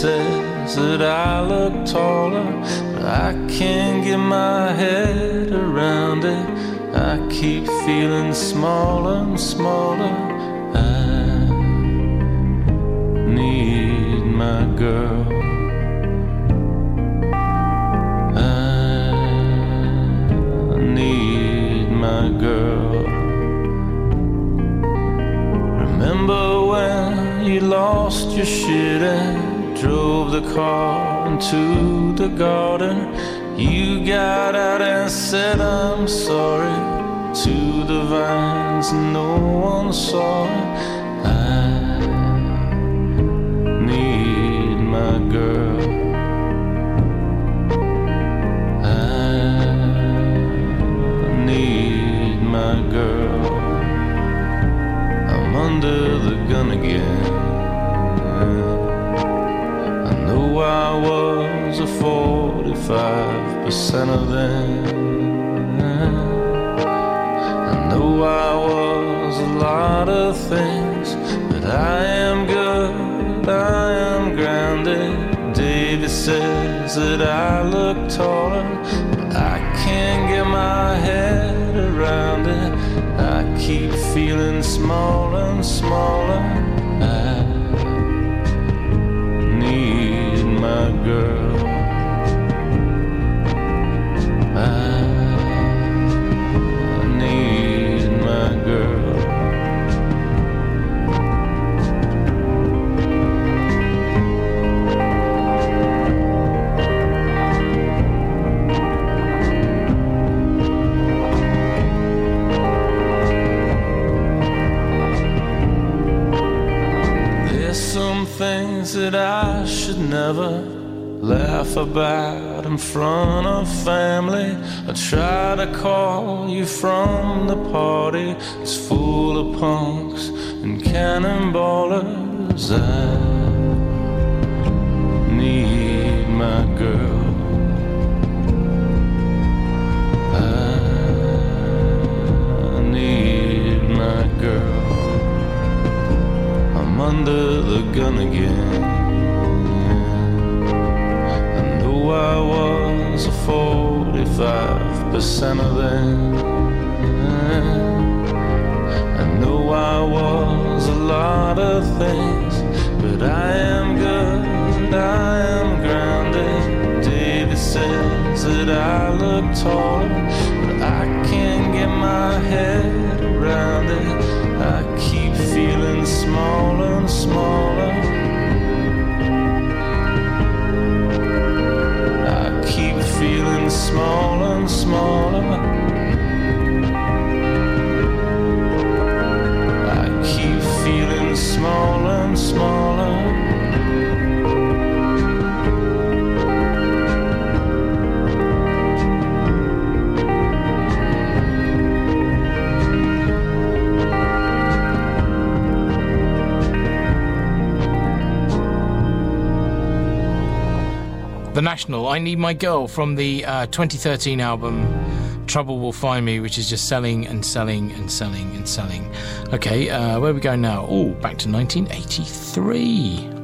Says that I look taller, but I can't get my head around it. I keep feeling smaller and smaller. Into the garden? You got out and said, I'm sorry to the vines, no one saw 45% of them. I know I was a lot of things, but I am good, I am grounded. David says that I look taller, but I can't get my head around it. I keep feeling small and smaller. That I should never laugh about in front of family. I try to call you from the party. It's full of punks and cannonballers. I need my girl. I need my girl. I'm under the gun again. 45 percent of them. I know I was a lot of things, but I am good and I am grounded. David says that I look tall, but I can't get my head around it. I keep feeling small and small. Smaller and smaller. I Need My Girl from the uh, 2013 album Trouble Will Find Me, which is just selling and selling and selling and selling. Okay, uh, where we going now? Oh, back to 1983.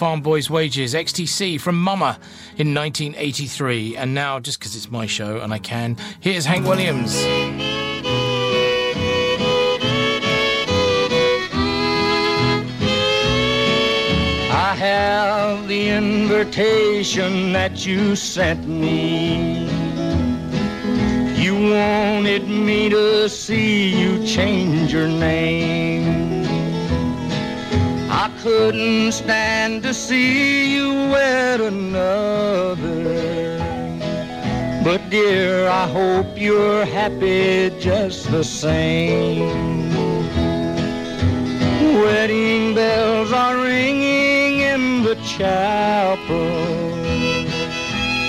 Farm Boy's Wages, XTC from Mummer in 1983. And now, just because it's my show and I can, here's Hank Williams. I have the invitation that you sent me. You wanted me to see you change your name. Couldn't stand to see you wed another. But dear, I hope you're happy just the same. Wedding bells are ringing in the chapel.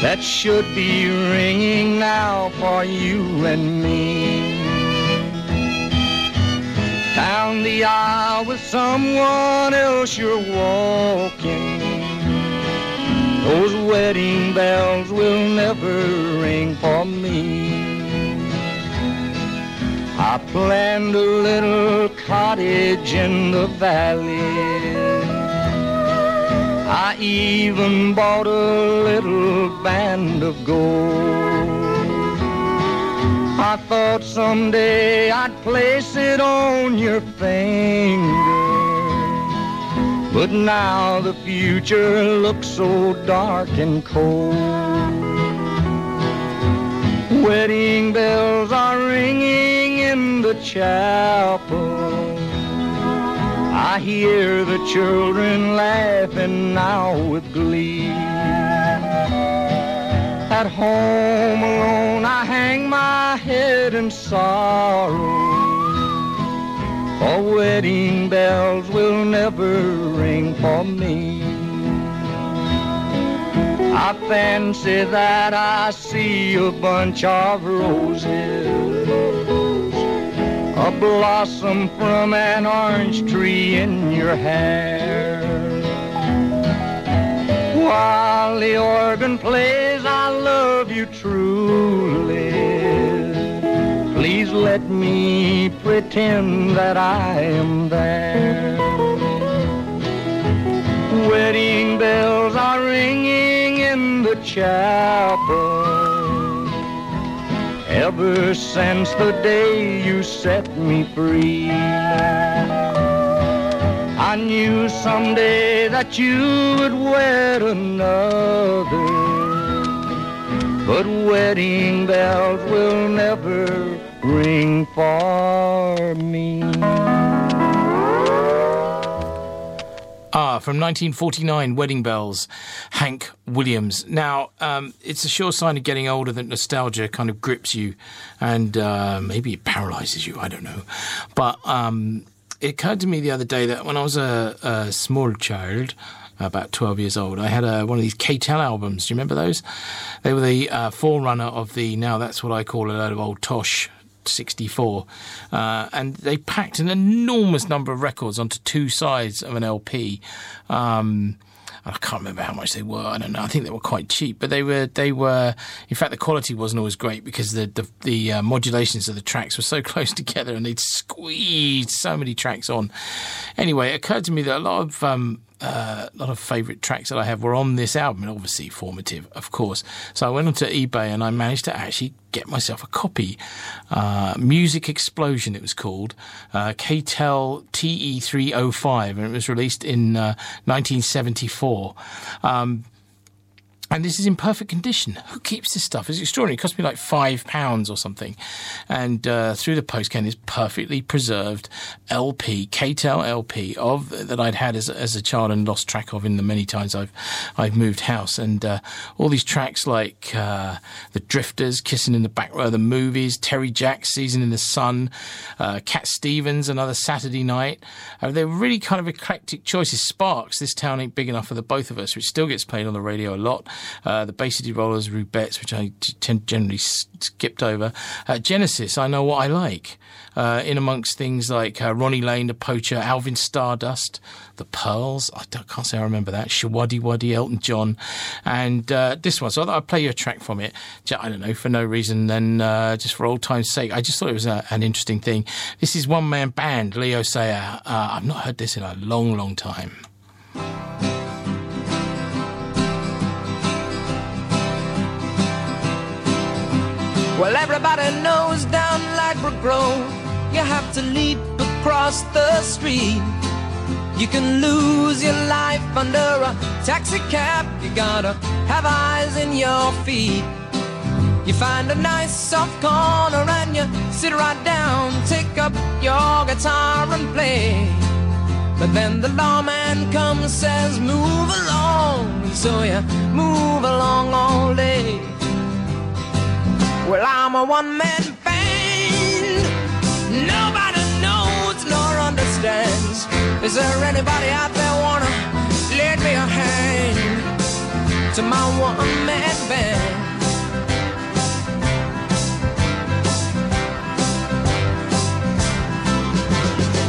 That should be ringing now for you and me. Down the aisle with someone else you're walking. Those wedding bells will never ring for me. I planned a little cottage in the valley. I even bought a little band of gold. I thought someday I'd place it on your finger. But now the future looks so dark and cold. Wedding bells are ringing in the chapel. I hear the children laughing now with glee. At home alone, I hang my head in sorrow. For wedding bells will never ring for me. I fancy that I see a bunch of roses, a blossom from an orange tree in your hair. While the organ plays, I love you truly. Please let me pretend that I am there. Wedding bells are ringing in the chapel. Ever since the day you set me free, I knew someday that you would wed another. But wedding bells will never ring for me. Ah, from 1949, Wedding Bells, Hank Williams. Now, um, it's a sure sign of getting older that nostalgia kind of grips you and uh, maybe it paralyzes you. I don't know. But um, it occurred to me the other day that when I was a, a small child, about 12 years old. I had uh, one of these KTEL albums. Do you remember those? They were the uh, forerunner of the, now that's what I call a load of old Tosh 64. Uh, and they packed an enormous number of records onto two sides of an LP. Um, I can't remember how much they were. I don't know. I think they were quite cheap, but they were. They were. In fact, the quality wasn't always great because the the, the uh, modulations of the tracks were so (laughs) close together, and they'd squeezed so many tracks on. Anyway, it occurred to me that a lot of um, uh, a lot of favourite tracks that I have were on this album, and obviously formative, of course. So I went onto eBay and I managed to actually get myself a copy. Uh, Music Explosion, it was called. Uh, KTEL TE305, and it was released in uh, 1974. Um, and this is in perfect condition. Who keeps this stuff? It's extraordinary. It cost me like five pounds or something. And uh, through the post came this perfectly preserved LP, KTEL LP of that I'd had as, as a child and lost track of in the many times I've I've moved house. And uh, all these tracks like uh, the Drifters, Kissing in the Back Row of the Movies, Terry Jacks, Season in the Sun, uh, Cat Stevens, Another Saturday Night. Uh, they're really kind of eclectic choices. Sparks, This Town Ain't Big Enough for the Both of Us, which still gets played on the radio a lot. Uh, the Bay City Rollers, Rubettes, which I generally skipped over. Uh, Genesis, I Know What I Like. Uh, in amongst things like uh, Ronnie Lane, The Poacher, Alvin Stardust, The Pearls. I can't say I remember that. Showaddywaddy, Elton John, and uh, this one. So I thought I'd play you a track from it. I don't know for no reason, then uh, just for old time's sake. I just thought it was a, an interesting thing. This is one man band, Leo Sayer. Uh, I've not heard this in a long, long time. Well, everybody knows down Ladbroke Grove, you have to leap across the street. You can lose your life under a taxi cab. You gotta have eyes in your feet. You find a nice soft corner and you sit right down, take up your guitar and play. But then the lawman comes, says, move along. And so you move along all day. Well, I'm a one man band. Nobody knows nor understands. Is there anybody out there wanna lend me a hand to my one man band?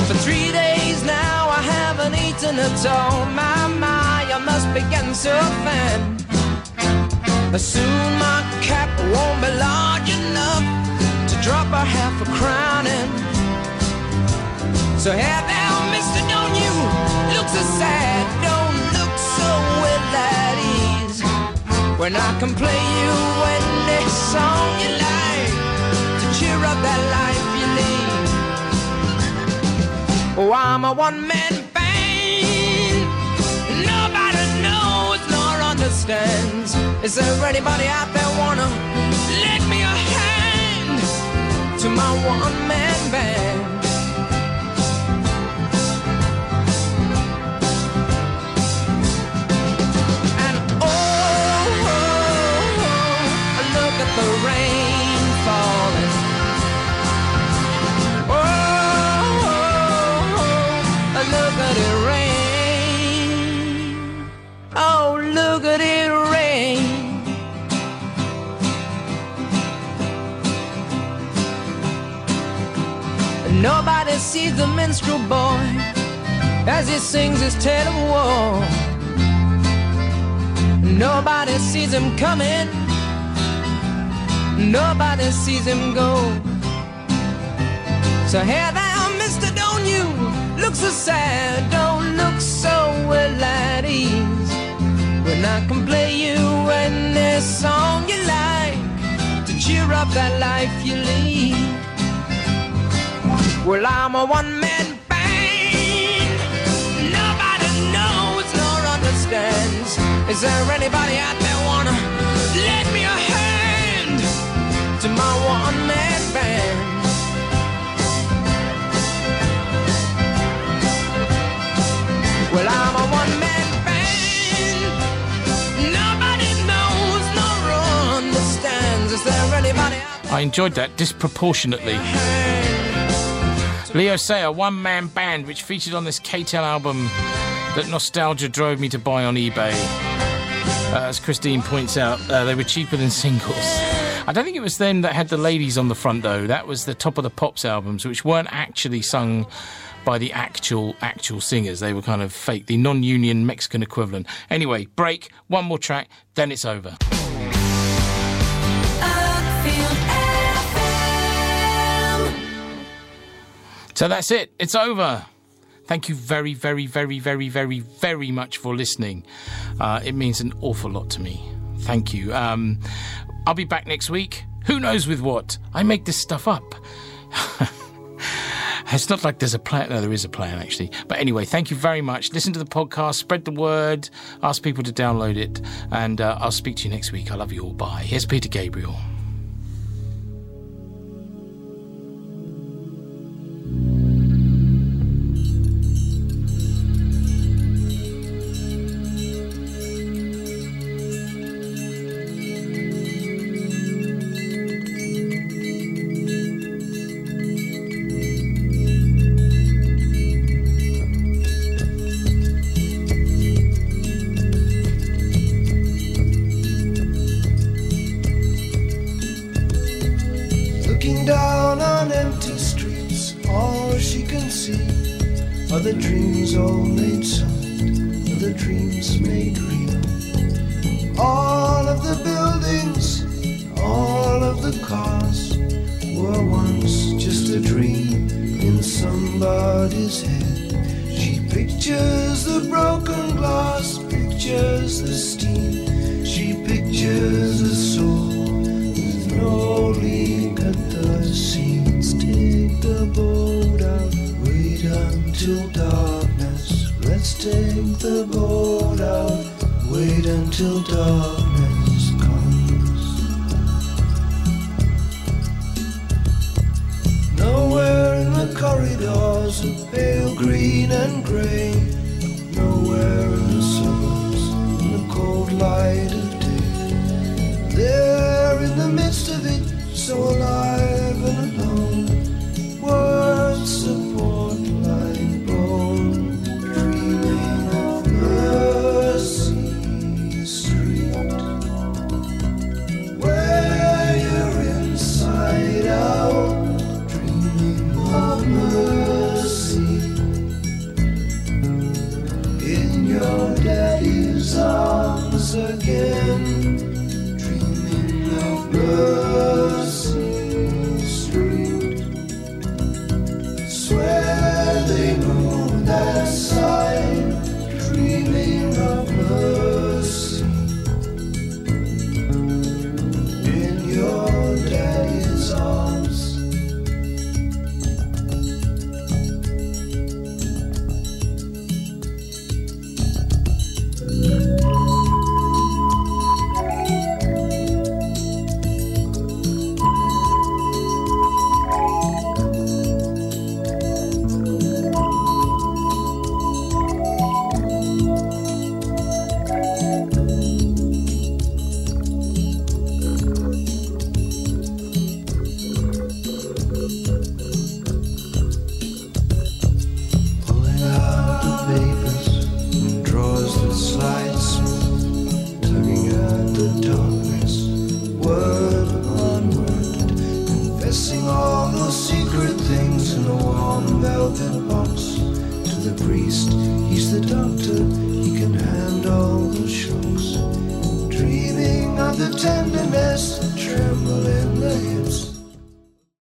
For three days now, I haven't eaten at all. My, my, I must be getting so thin. Soon my cap won't be large enough to drop a half a crown in. So hey there, mister, don't you look so sad, don't look so well at ease. When I can play you any song you like to cheer up that life you lead. Oh, I'm a one-man band. Understands. Is there anybody out there wanna lend me a hand to my one-man band? Nobody sees the minstrel boy as he sings his tale of war. Nobody sees him coming. Nobody sees him go. So hey there, mister, don't you look so sad, don't look so well at ease. When I can play you any song you like to cheer up that life you lead. Well, I'm a one-man band. Nobody knows nor understands. Is there anybody out there wanna lend me a hand to my one-man band? Well, I'm a one-man band. Nobody knows nor understands. Is there anybody out I enjoyed that disproportionately. Leo Sayer, one man band, which featured on this KTEL album that nostalgia drove me to buy on eBay. Uh, as Christine points out, uh, they were cheaper than singles. I don't think it was them that had the ladies on the front though. That was the Top of the Pops albums, which weren't actually sung by the actual actual singers. They were kind of fake, the non-union Mexican equivalent. Anyway, break. One more track, then it's over. So that's it. It's over. Thank you very, very, very, very, very, very much for listening. Uh, it means an awful lot to me. Thank you. Um, I'll be back next week. Who knows with what? I make this stuff up. (laughs) it's not like there's a plan. No, there is a plan, actually. But anyway, thank you very much. Listen to the podcast, spread the word, ask people to download it, and uh, I'll speak to you next week. I love you all. Bye. Here's Peter Gabriel.